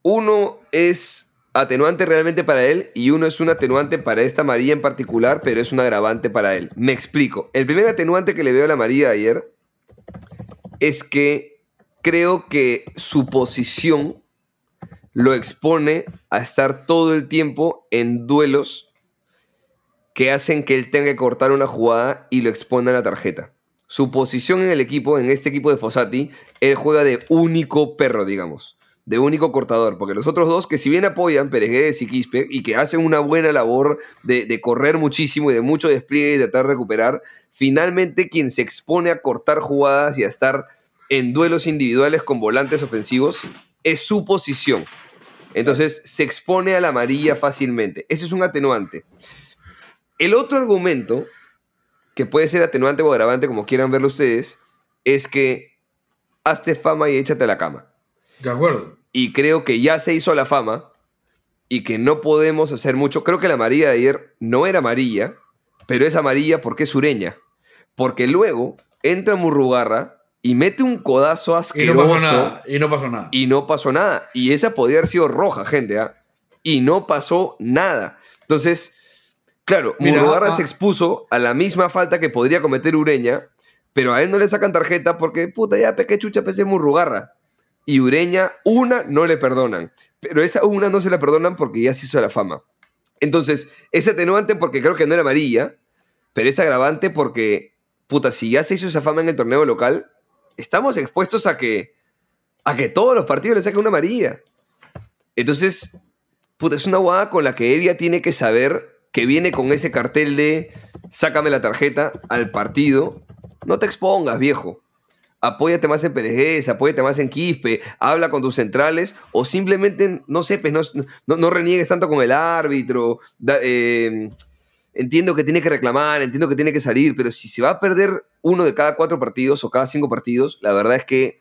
uno es atenuante realmente para él y uno es un atenuante para esta María en particular, pero es un agravante para él. Me explico. El primer atenuante que le veo a la María ayer es que creo que su posición lo expone a estar todo el tiempo en duelos que hacen que él tenga que cortar una jugada y lo expone a la tarjeta. Su posición en el equipo, en este equipo de Fossati, él juega de único perro, digamos. De único cortador. Porque los otros dos, que si bien apoyan Peregués y Quispe, y que hacen una buena labor de, de correr muchísimo y de mucho despliegue y de tratar de recuperar, finalmente quien se expone a cortar jugadas y a estar en duelos individuales con volantes ofensivos es su posición. Entonces se expone a la amarilla fácilmente. Ese es un atenuante. El otro argumento, que puede ser atenuante o agravante, como quieran verlo ustedes, es que hazte fama y échate a la cama. De acuerdo. Y creo que ya se hizo la fama y que no podemos hacer mucho. Creo que la amarilla de ayer no era amarilla, pero es amarilla porque es sureña. Porque luego entra Murrugarra y mete un codazo Y no asqueroso pasó nada. Y no pasó nada. y no pasó nada. Y esa podía haber sido roja, gente, ¿ah? Y no pasó nada. Entonces, claro, Mira, Murrugarra ah. se expuso a la misma falta que podría cometer Ureña, pero a él no le sacan tarjeta porque, puta, ya, peque chucha, pese Murrugarra. Y Ureña, una no le perdonan. Pero esa una no se la perdonan porque ya se hizo la fama. Entonces, es atenuante porque creo que no era amarilla, pero es agravante porque, puta, si ya se hizo esa fama en el torneo local, estamos expuestos a que, a que todos los partidos le saquen una amarilla. Entonces, puta, es una guada con la que él tiene que saber que viene con ese cartel de sácame la tarjeta al partido. No te expongas, viejo. Apóyate más en Perejés, apóyate más en Quispe, habla con tus centrales o simplemente, no sé, pues, no, no, no reniegues tanto con el árbitro. eh, entiendo que tiene que reclamar, entiendo que tiene que salir, pero si se va a perder uno de cada cuatro partidos o cada cinco partidos, la verdad es que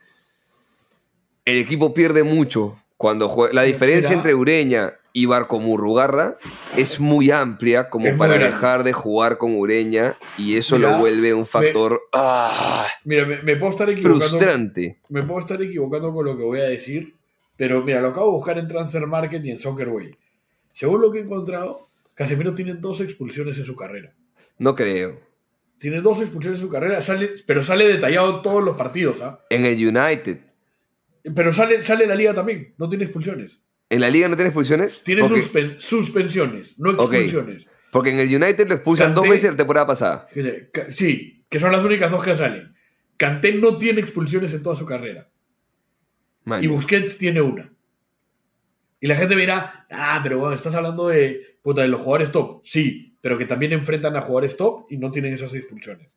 el equipo pierde mucho cuando juega. La diferencia entre Ureña y Barco Murrugarra es muy amplia como Es para dejar de jugar con Ureña y eso Mira, lo vuelve un factor ah, Mira, me, me puedo estar equivocando. frustrante. Me puedo estar equivocando con lo que voy a decir. Pero mira, lo acabo de buscar en Transfer Market y en Soccerway. Según lo que he encontrado, Casemiro tiene dos expulsiones en su carrera. No creo. Tiene dos expulsiones en su carrera, sale, pero sale detallado todos los partidos, ¿ah? En el United. Pero sale, sale la liga también, no tiene expulsiones. ¿En la liga no tiene expulsiones? Tiene suspen- suspensiones, no expulsiones. porque en el United lo expulsan dos Kanté- veces la temporada pasada. Sí, que son las únicas dos que salen. Kanté no tiene expulsiones en toda su carrera. Man, Y Busquets tiene una. Y la gente dirá, ah, pero bueno, estás hablando de, puta, de los jugadores top. Sí, pero que también enfrentan a jugadores top y no tienen esas expulsiones.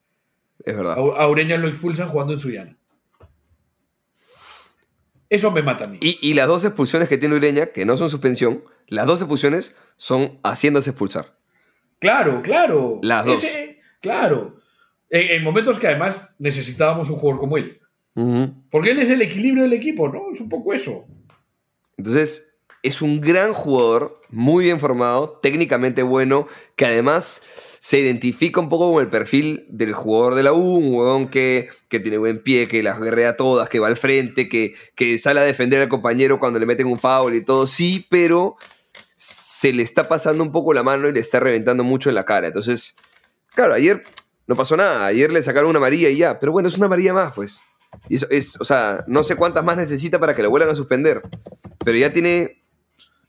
es verdad. A Ureña lo expulsan jugando en Suyana. Eso me mata a mí. Y, y las dos expulsiones que tiene Ureña, que no son suspensión, las dos expulsiones son haciéndose expulsar. Claro, claro. Las dos. Ese- claro. En, en momentos que además necesitábamos un jugador como él. Porque él es el equilibrio del equipo, ¿no? Es un poco eso. Entonces, es un gran jugador, muy bien formado, técnicamente bueno, que además se identifica un poco con el perfil del jugador de la U, un huevón que, que tiene buen pie, que las guerrea todas, que va al frente, que, que sale a defender al compañero cuando le meten un foul y todo, sí, pero se le está pasando un poco la mano y le está reventando mucho en la cara. Entonces, claro, ayer no pasó nada. Ayer le sacaron una amarilla y ya. Pero bueno, es una amarilla más, pues. Y eso es, o sea, no sé cuántas más necesita para que lo vuelvan a suspender. Pero ya tiene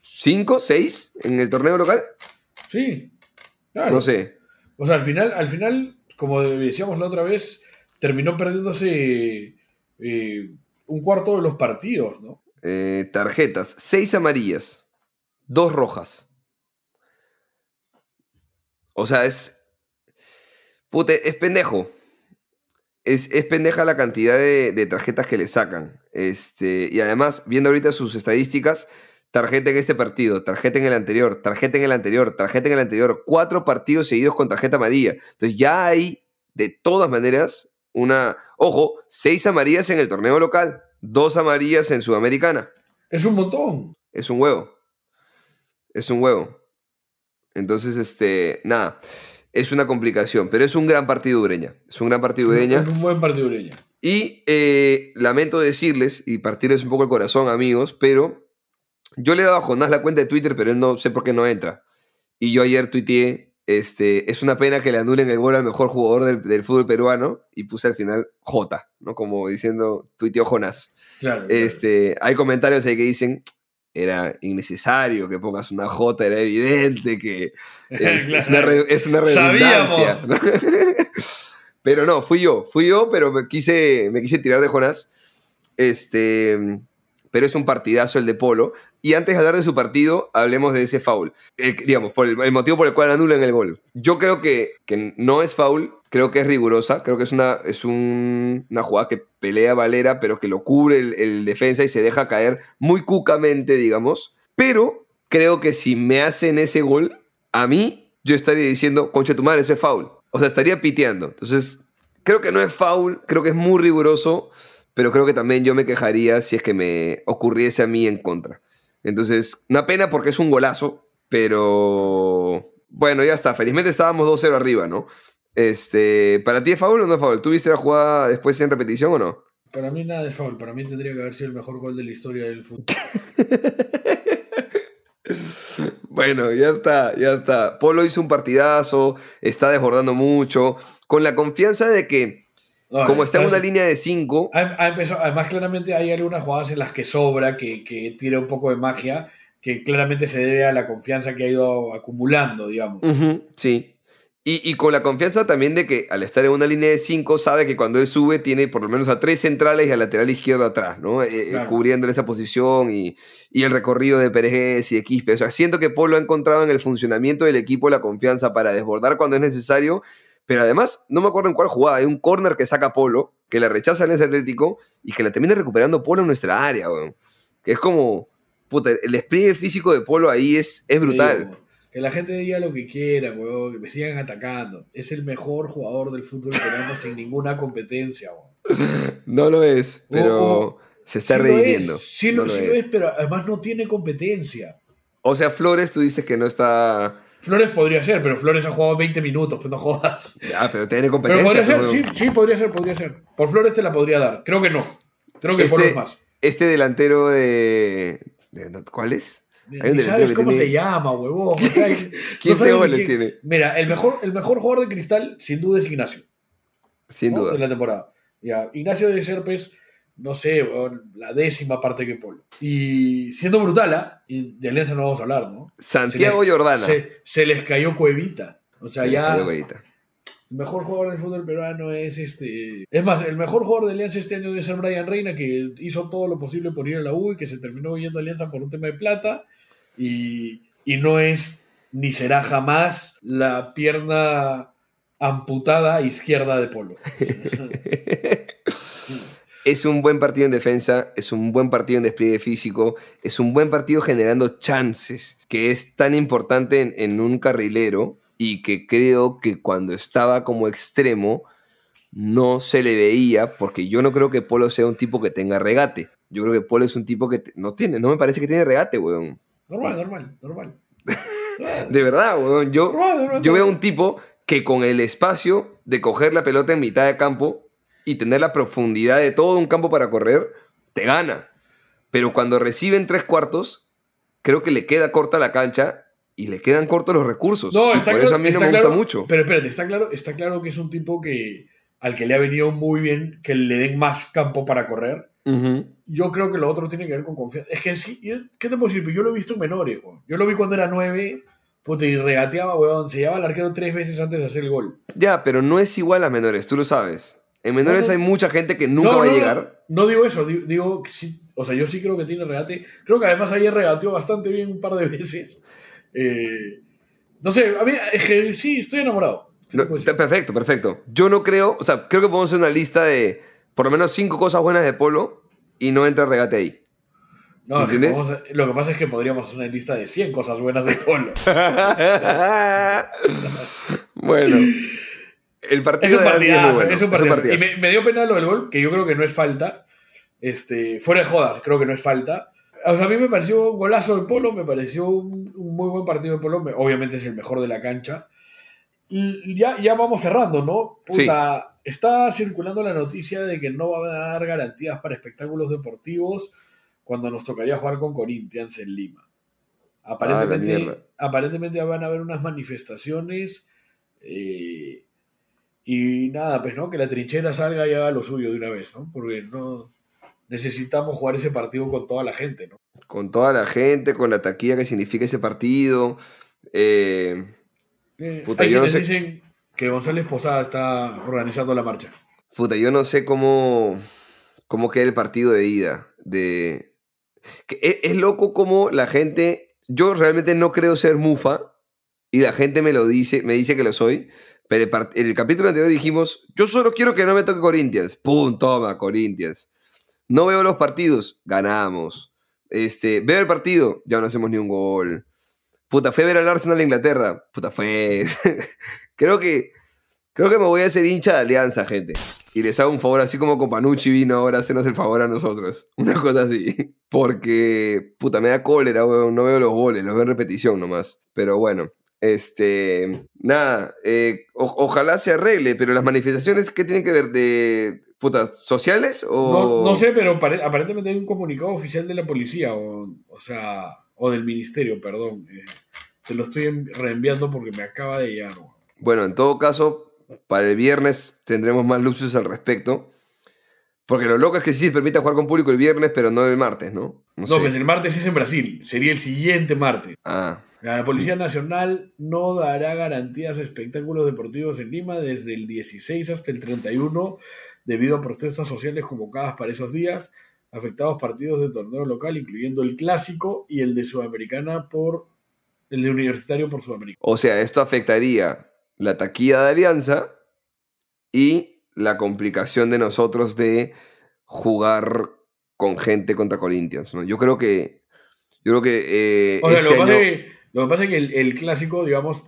cinco, seis en el torneo local. Sí. Claro. No sé. O sea, al final, al final, como decíamos la otra vez, terminó perdiéndose eh, un cuarto de los partidos, ¿no? Eh, tarjetas, seis amarillas, dos rojas. O sea, es. Pute, es pendejo. Es, es pendeja la cantidad de, de tarjetas que le sacan. Este, y además, viendo ahorita sus estadísticas, tarjeta en este partido, tarjeta en el anterior, tarjeta en el anterior, tarjeta en el anterior, cuatro partidos seguidos con tarjeta amarilla. Entonces ya hay, de todas maneras, una, ojo, seis amarillas en el torneo local, dos amarillas en Sudamericana. Es un montón. Es un huevo. Es un huevo. Entonces, este, nada, es una complicación, pero es un gran partido Ureña. Es un gran partido Ureña. Es un buen partido Ureña. Y eh, lamento decirles y partirles un poco el corazón, amigos, pero yo le he dado a Jonás la cuenta de Twitter, pero él no sé por qué no entra. Y yo ayer tuiteé, este, es una pena que le anulen el gol al mejor jugador del, del fútbol peruano y puse al final J, ¿no? Como diciendo, tuiteó Jonás. Claro. claro. Este, hay comentarios ahí que dicen, era innecesario que pongas una J, era evidente que es, Claro. es una, re- es una redundancia. ¿no? pero no, fui yo, fui yo, pero me quise, me quise tirar de Jonás. Este, pero es un partidazo el de Polo. Y antes de hablar de su partido, hablemos de ese foul. Digamos, por el, motivo por el cual anulan el gol. Yo creo que, que no es foul, creo que es rigurosa, creo que es una, es un- una jugada que pelea Valera, pero que lo cubre el, defensa y se deja caer muy cucamente, digamos. Pero creo que si me hacen ese gol, a mí, yo estaría diciendo, concha tu madre, eso es foul. O sea, estaría piteando. Entonces, creo que no es foul, creo que es muy riguroso, pero creo que también yo me quejaría si es que me ocurriese a mí en contra. Entonces, una pena porque es un golazo, pero bueno, ya está. Felizmente estábamos 2-0 arriba, ¿no? Este, ¿Para ti es foul o no es foul? ¿Tú viste la jugada después en repetición o no? Para mí nada es foul. Para mí tendría que haber sido el mejor gol de la historia del fútbol. Bueno, ya está, ya está. Polo hizo un partidazo, está desbordando mucho, con la confianza de que, No, como está en una línea de 5, Ha, ha empezado- además, claramente hay algunas jugadas en las que sobra, que, que tira un poco de magia, que claramente se debe a la confianza que ha ido acumulando, digamos. Ujú, sí. Y, y con la confianza también de que al estar en una línea de 5 sabe que cuando él sube tiene por lo menos a tres centrales y al lateral izquierdo atrás, ¿no? Eh, eh, Claro. cubriendo esa posición y, y el recorrido de Pérez y de Quispe. O sea, siento que Polo ha encontrado en el funcionamiento del equipo la confianza para desbordar cuando es necesario, pero además, no me acuerdo en cuál jugada, hay un córner que saca Polo, que la rechaza en ese Atlético y que la termina recuperando Polo en nuestra área, weón. Que es como, puta, el despliegue físico de Polo ahí es, es brutal. Digo, que la gente diga lo que quiera, weón, que me sigan atacando. Es el mejor jugador del fútbol peruano sin ninguna competencia, weón. No lo es, pero se está Sí lo redimiendo. es, Sí, No lo, lo sí lo es. es, pero además no tiene competencia. O sea, Flores, tú dices que no está. Flores podría ser, pero Flores ha jugado 20 minutos, pues no jodas. Ya, pero tiene Pero competencia. podría ser, sí, sí, podría ser, podría ser. Por Flores te la podría dar. Creo que no. Creo que es Este, más. este delantero de. de- ¿Cuál es? Hay un sabes cómo tiene- se llama, huevón. O sea, no 15 sabes ni goles quién- tiene. Mira, el mejor, el mejor jugador de cristal, sin duda, es Ignacio. Sin ¿no? duda. De la temporada. Ya, Ignacio de Serpes, no sé, la décima parte que Polo. Y siendo brutal, ¿ah? y de Alianza no vamos a hablar, ¿no? Santiago Se les- Jordana. Se, se les cayó Cuevita. O sea, Sí, ya. El mejor jugador del fútbol peruano es este. Es más, el mejor jugador de Alianza este año debe ser Brian Reina, que hizo todo lo posible por ir a la U y que se terminó yendo a Alianza por un tema de plata. Y, y no es ni será jamás la pierna amputada izquierda de Polo. Es un buen partido en defensa, es un buen partido en despliegue físico, es un buen partido generando chances, que es tan importante en, en un carrilero y que creo que cuando estaba como extremo no se le veía, porque yo no creo que Polo sea un tipo que tenga regate. Yo creo que Polo es un tipo que no tiene, no me parece que tiene regate, weón. Normal, normal, normal. De verdad, weón. Yo, Normal, normal, yo veo normal. un tipo que con el espacio de coger la pelota en mitad de campo y tener la profundidad de todo un campo para correr, te gana. Pero cuando recibe en tres cuartos, creo que le queda corta la cancha y le quedan cortos los recursos. No, y por claro- eso a mí no me claro- gusta mucho. Pero espérate, está claro, está claro que es un tipo que al que le ha venido muy bien que le den más campo para correr. Yo creo que lo otro tiene que ver con confianza. Es que sí, ¿qué te puedo decir? Pues Yo lo he visto en menores. Yo lo vi cuando era nueve, puta, y regateaba, weón. Se llevaba al arquero tres veces antes de hacer el gol. Ya, pero no es igual a menores, tú lo sabes. En menores No, no. hay mucha gente que nunca No, va a no, llegar. No, digo eso, di- digo, que sí, o sea, yo sí creo que tiene regate. Creo que además ayer regateó bastante bien un par de veces. Eh, no sé, a mí es que sí, estoy enamorado. ¿Qué te No, perfecto, perfecto. Yo no creo, o sea, creo que podemos hacer una lista de por lo menos cinco cosas buenas de Polo y no entra regate ahí. No, lo que pasa es que podríamos hacer una lista de 100 cosas buenas de Polo. bueno, el Es partido un es muy partidazo, bueno. es un Es un partidazo. Y me, me dio pena lo del gol, que yo creo que no es falta. Este, fuera de jodas, creo que no es falta. O sea, a mí me pareció un golazo de Polo, me pareció un, un muy buen partido de Polo. me- Obviamente es el mejor de la cancha. Y ya, ya vamos cerrando, ¿no? Puta, está circulando la noticia de que no va a dar garantías para espectáculos deportivos cuando nos tocaría jugar con Corinthians en Lima. Ah, Aparentemente, aparentemente van a haber unas manifestaciones eh, y nada, pues no, que la trinchera salga y haga lo suyo de una vez, ¿no? Porque no necesitamos jugar ese partido con toda la gente, ¿no? Con toda la gente, con la taquilla que significa ese partido. Eh, Eh, Puta, yo no sé- dicen que González Posada está organizando la marcha. puta, yo no sé cómo, cómo queda el partido de ida. De... que es, es loco como la gente. Yo realmente no creo ser mufa. Y la gente me lo dice, me dice que lo soy. Pero en el capítulo anterior dijimos: Yo solo quiero que no me toque Corinthians. ¡Pum! Toma, Corinthians. No veo los partidos, ganamos. Este, veo el partido, ya no hacemos ni un gol. Puta, fue ver al Arsenal de Inglaterra. Puta, fue. creo que. Creo que me voy a hacer hincha de alianza, gente. Y les hago un favor, así como con Panucci vino ahora a hacernos el favor a nosotros. Una cosa así. Porque, puta, me da cólera, weón. No veo los goles, los veo en repetición nomás. Pero bueno, este. Nada, eh, o- ojalá se arregle, pero las manifestaciones, ¿qué tienen que ver? ¿De. puta, sociales o.? No, no sé, pero pare- aparentemente hay un comunicado oficial de la policía, o, o sea, o del ministerio, perdón. Eh, te lo estoy en- reenviando porque me acaba de llegar. Bueno, en todo caso, para el viernes tendremos más luces al respecto. Porque lo loco es que sí se permite jugar con público el viernes, pero no el martes, ¿no? No No, sé. el martes es en Brasil, sería el siguiente martes. Ah, La Policía Nacional no dará garantías a espectáculos deportivos en Lima desde el 16 hasta el 31 debido a protestas sociales convocadas para esos días, afectados partidos de torneo local, incluyendo el clásico y el de Sudamericana por el de Universitario por Sudamericana. o sea, esto afectaría la taquilla de Alianza y la complicación de nosotros de jugar con gente contra Corinthians, ¿no? Yo creo que. Yo creo que. eh, O sea, este lo, que pasa año- es que, lo que pasa es que el, el clásico, digamos,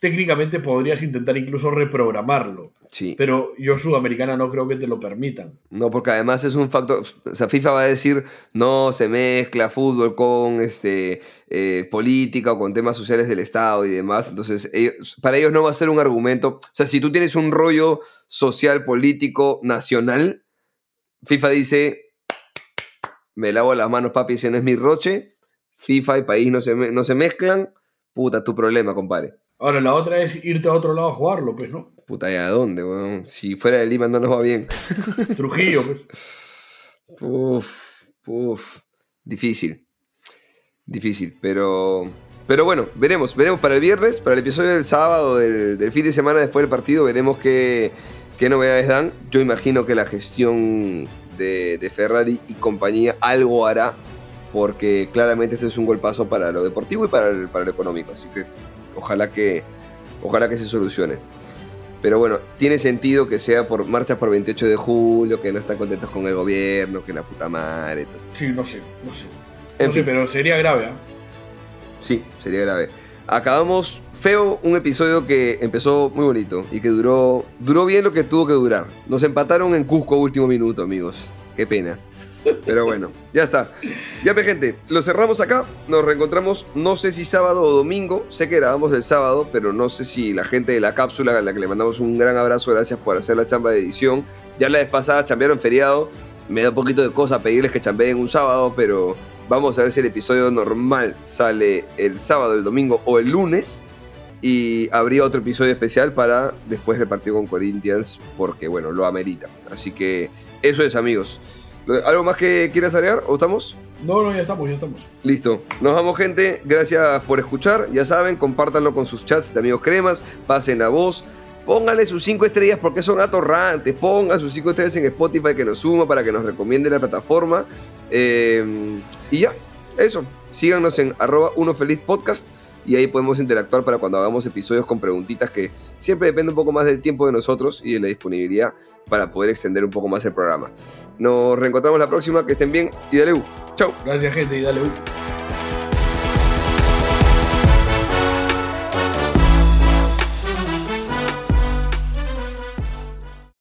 técnicamente podrías intentar incluso reprogramarlo, Sí. pero yo Sudamericana no creo que te lo permitan. No, porque además es un factor. O sea, FIFA va a decir no se mezcla fútbol con este eh, política o con temas sociales del Estado y demás. Entonces, ellos- para ellos no va a ser un argumento. O sea, si tú tienes un rollo social, político, nacional, FIFA dice: Me lavo las manos, papi, ese no es mi roche. FIFA y país no se, no se mezclan. Puta, tu problema, compadre. Ahora, la otra es irte a otro lado a jugarlo, pues, ¿no? Puta, ¿y a dónde, weón? Si fuera de Lima no nos va bien. Trujillo, pues. Uf, uf, difícil. Difícil, pero. Pero bueno, veremos, veremos para el viernes, para el episodio del sábado, del, del fin de semana después del partido, veremos qué, qué novedades dan. Yo imagino que la gestión de, de Ferrari y compañía algo hará, porque claramente ese es un golpazo para lo deportivo y para el, para lo económico. Así que ojalá que, ojalá que se solucione. Pero bueno, tiene sentido que sea por marchas por 28 de julio, que no están contentos con el gobierno, que la puta madre. entonces- Sí, no sé, no sé. En No sé, pero sería grave, ¿ah? Sí, sería grave. Acabamos feo un episodio que empezó muy bonito y que duró, duró bien lo que tuvo que durar. Nos empataron en Cusco último minuto, amigos. Qué pena. Pero bueno, ya está. Ya ve gente, lo cerramos acá. Nos reencontramos, no sé si sábado o domingo. Sé que grabamos el sábado, pero no sé si la gente de la cápsula, a la que le mandamos un gran abrazo, gracias por hacer la chamba de edición. Ya la vez pasada chambearon feriado. Me da un poquito de cosa pedirles que chambeen un sábado, pero Vamos a ver si el episodio normal sale el sábado, el domingo o el lunes. Y habría otro episodio especial para después del partido con Corinthians, porque bueno, lo amerita. Así que eso es, amigos. ¿Algo más que quieras agregar o estamos? No, no, ya estamos, ya estamos. Listo. Nos vamos, gente. Gracias por escuchar. Ya saben, compártanlo con sus chats de amigos cremas. Pasen la voz. Pónganle sus 5 estrellas porque son atorrantes. Pongan sus 5 estrellas en Spotify que nos suma para que nos recomiende la plataforma. Eh, y ya, eso. Síganos en arroba uno feliz podcast y ahí podemos interactuar para cuando hagamos episodios con preguntitas que siempre depende un poco más del tiempo de nosotros y de la disponibilidad para poder extender un poco más el programa. Nos reencontramos la próxima, que estén bien y dale U. Chao. Gracias gente y dale U.